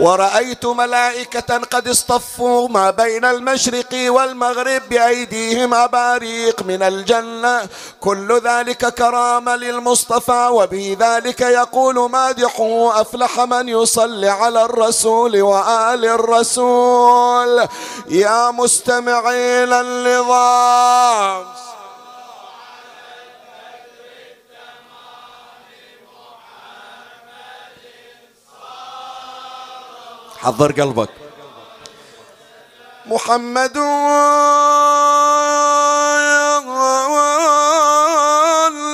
ورأيت ملائكة قد اصطفوا ما بين المشرق والمغرب بأيديهم أباريق من الجنة. كل ذلك كرامة للمصطفى وبه ذلك يقول مادحه. أفلح من يصلي على الرسول وآل الرسول. يا مستمعين النظام حضر قلبك. محمد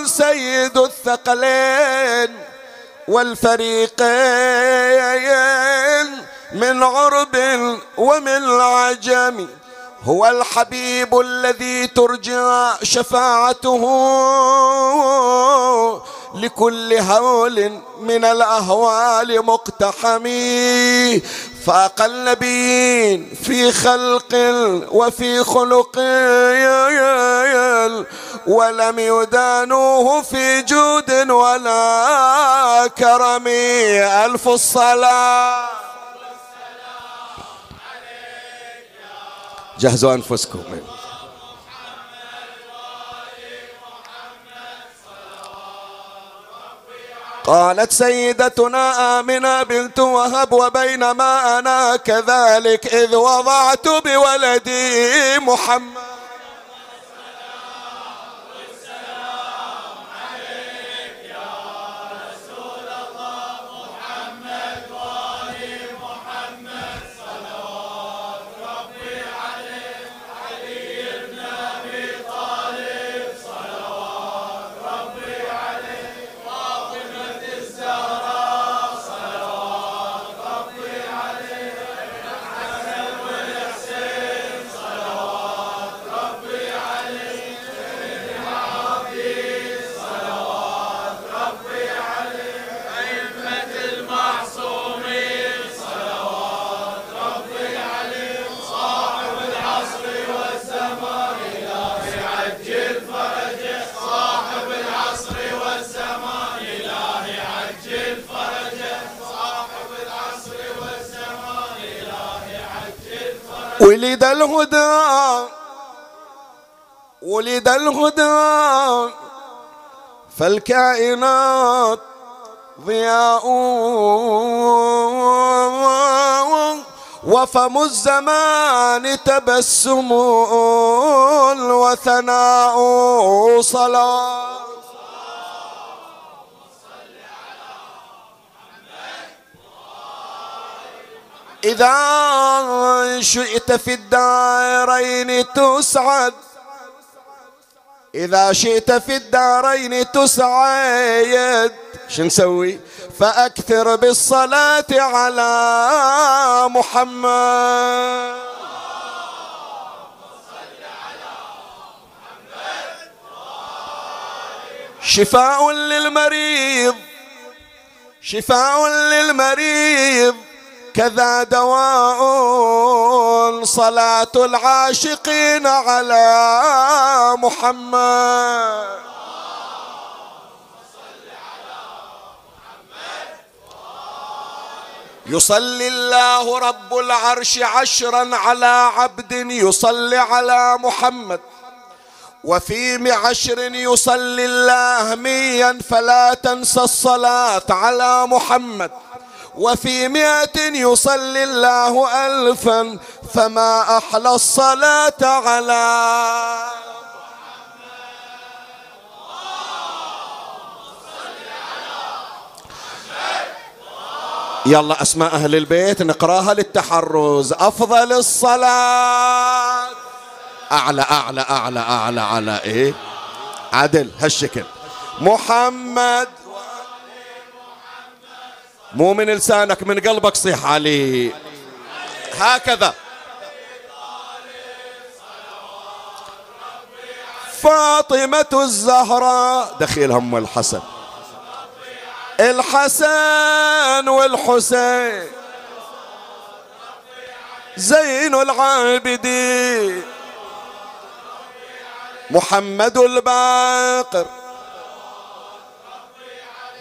سيد الثقلين والفريقين من عرب ومن عجم هو الحبيب الذي ترجى شفاعته. لكل هول من الأهوال مقتحمي. فاق النبيين في خلق وفي خلق. ولم يدانوه في جود ولا كرم. ألف الصلاة جهزوا أنفسكم. قالت سيدتنا آمنة بنت وهب وبينما أنا كذلك إذ وضعت بولدي محمد. ولد الهدى ولد الهدى. فالكائنات ضياء. وفم الزمان تبسم وثناء صلاة. إذا شئت في الدارين تسعد إذا شئت في الدارين تسعد. شو نسوي؟ فأكثر بالصلاة على محمد. شفاء للمريض شفاء للمريض. كذا دواء صلاة العاشقين على محمد. يصلي الله رب العرش عشرا على عبد يصلي على محمد. وفي عشر يصلي الله ميا فلا تنسى الصلاة على محمد. وفي مئة يصلي الله ألفا فما أحلى الصلاة على يلا أسماء أهل البيت نقراها للتحرز. أفضل الصلاة. أعلى أعلى أعلى أعلى على إيه؟ عدل هالشكل. محمد. مو من لسانك من قلبك صيح علي. هكذا. فاطمة الزهراء دخيل هم الحسن. الحسن والحسين. زين العابدين. محمد الباقر.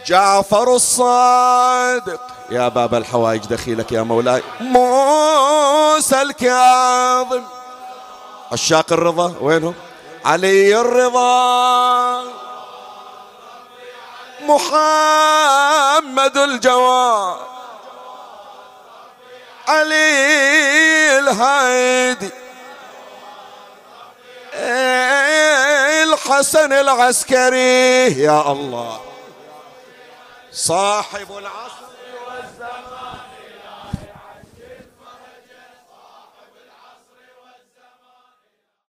جعفر الصادق. يا باب الحوائج دخيلك يا مولاي. موسى الكاظم. عشاق الرضا وينهم؟ علي الرضا. محمد الجواد. علي الهادي. الحسن العسكري. يا الله. صاحب العصر.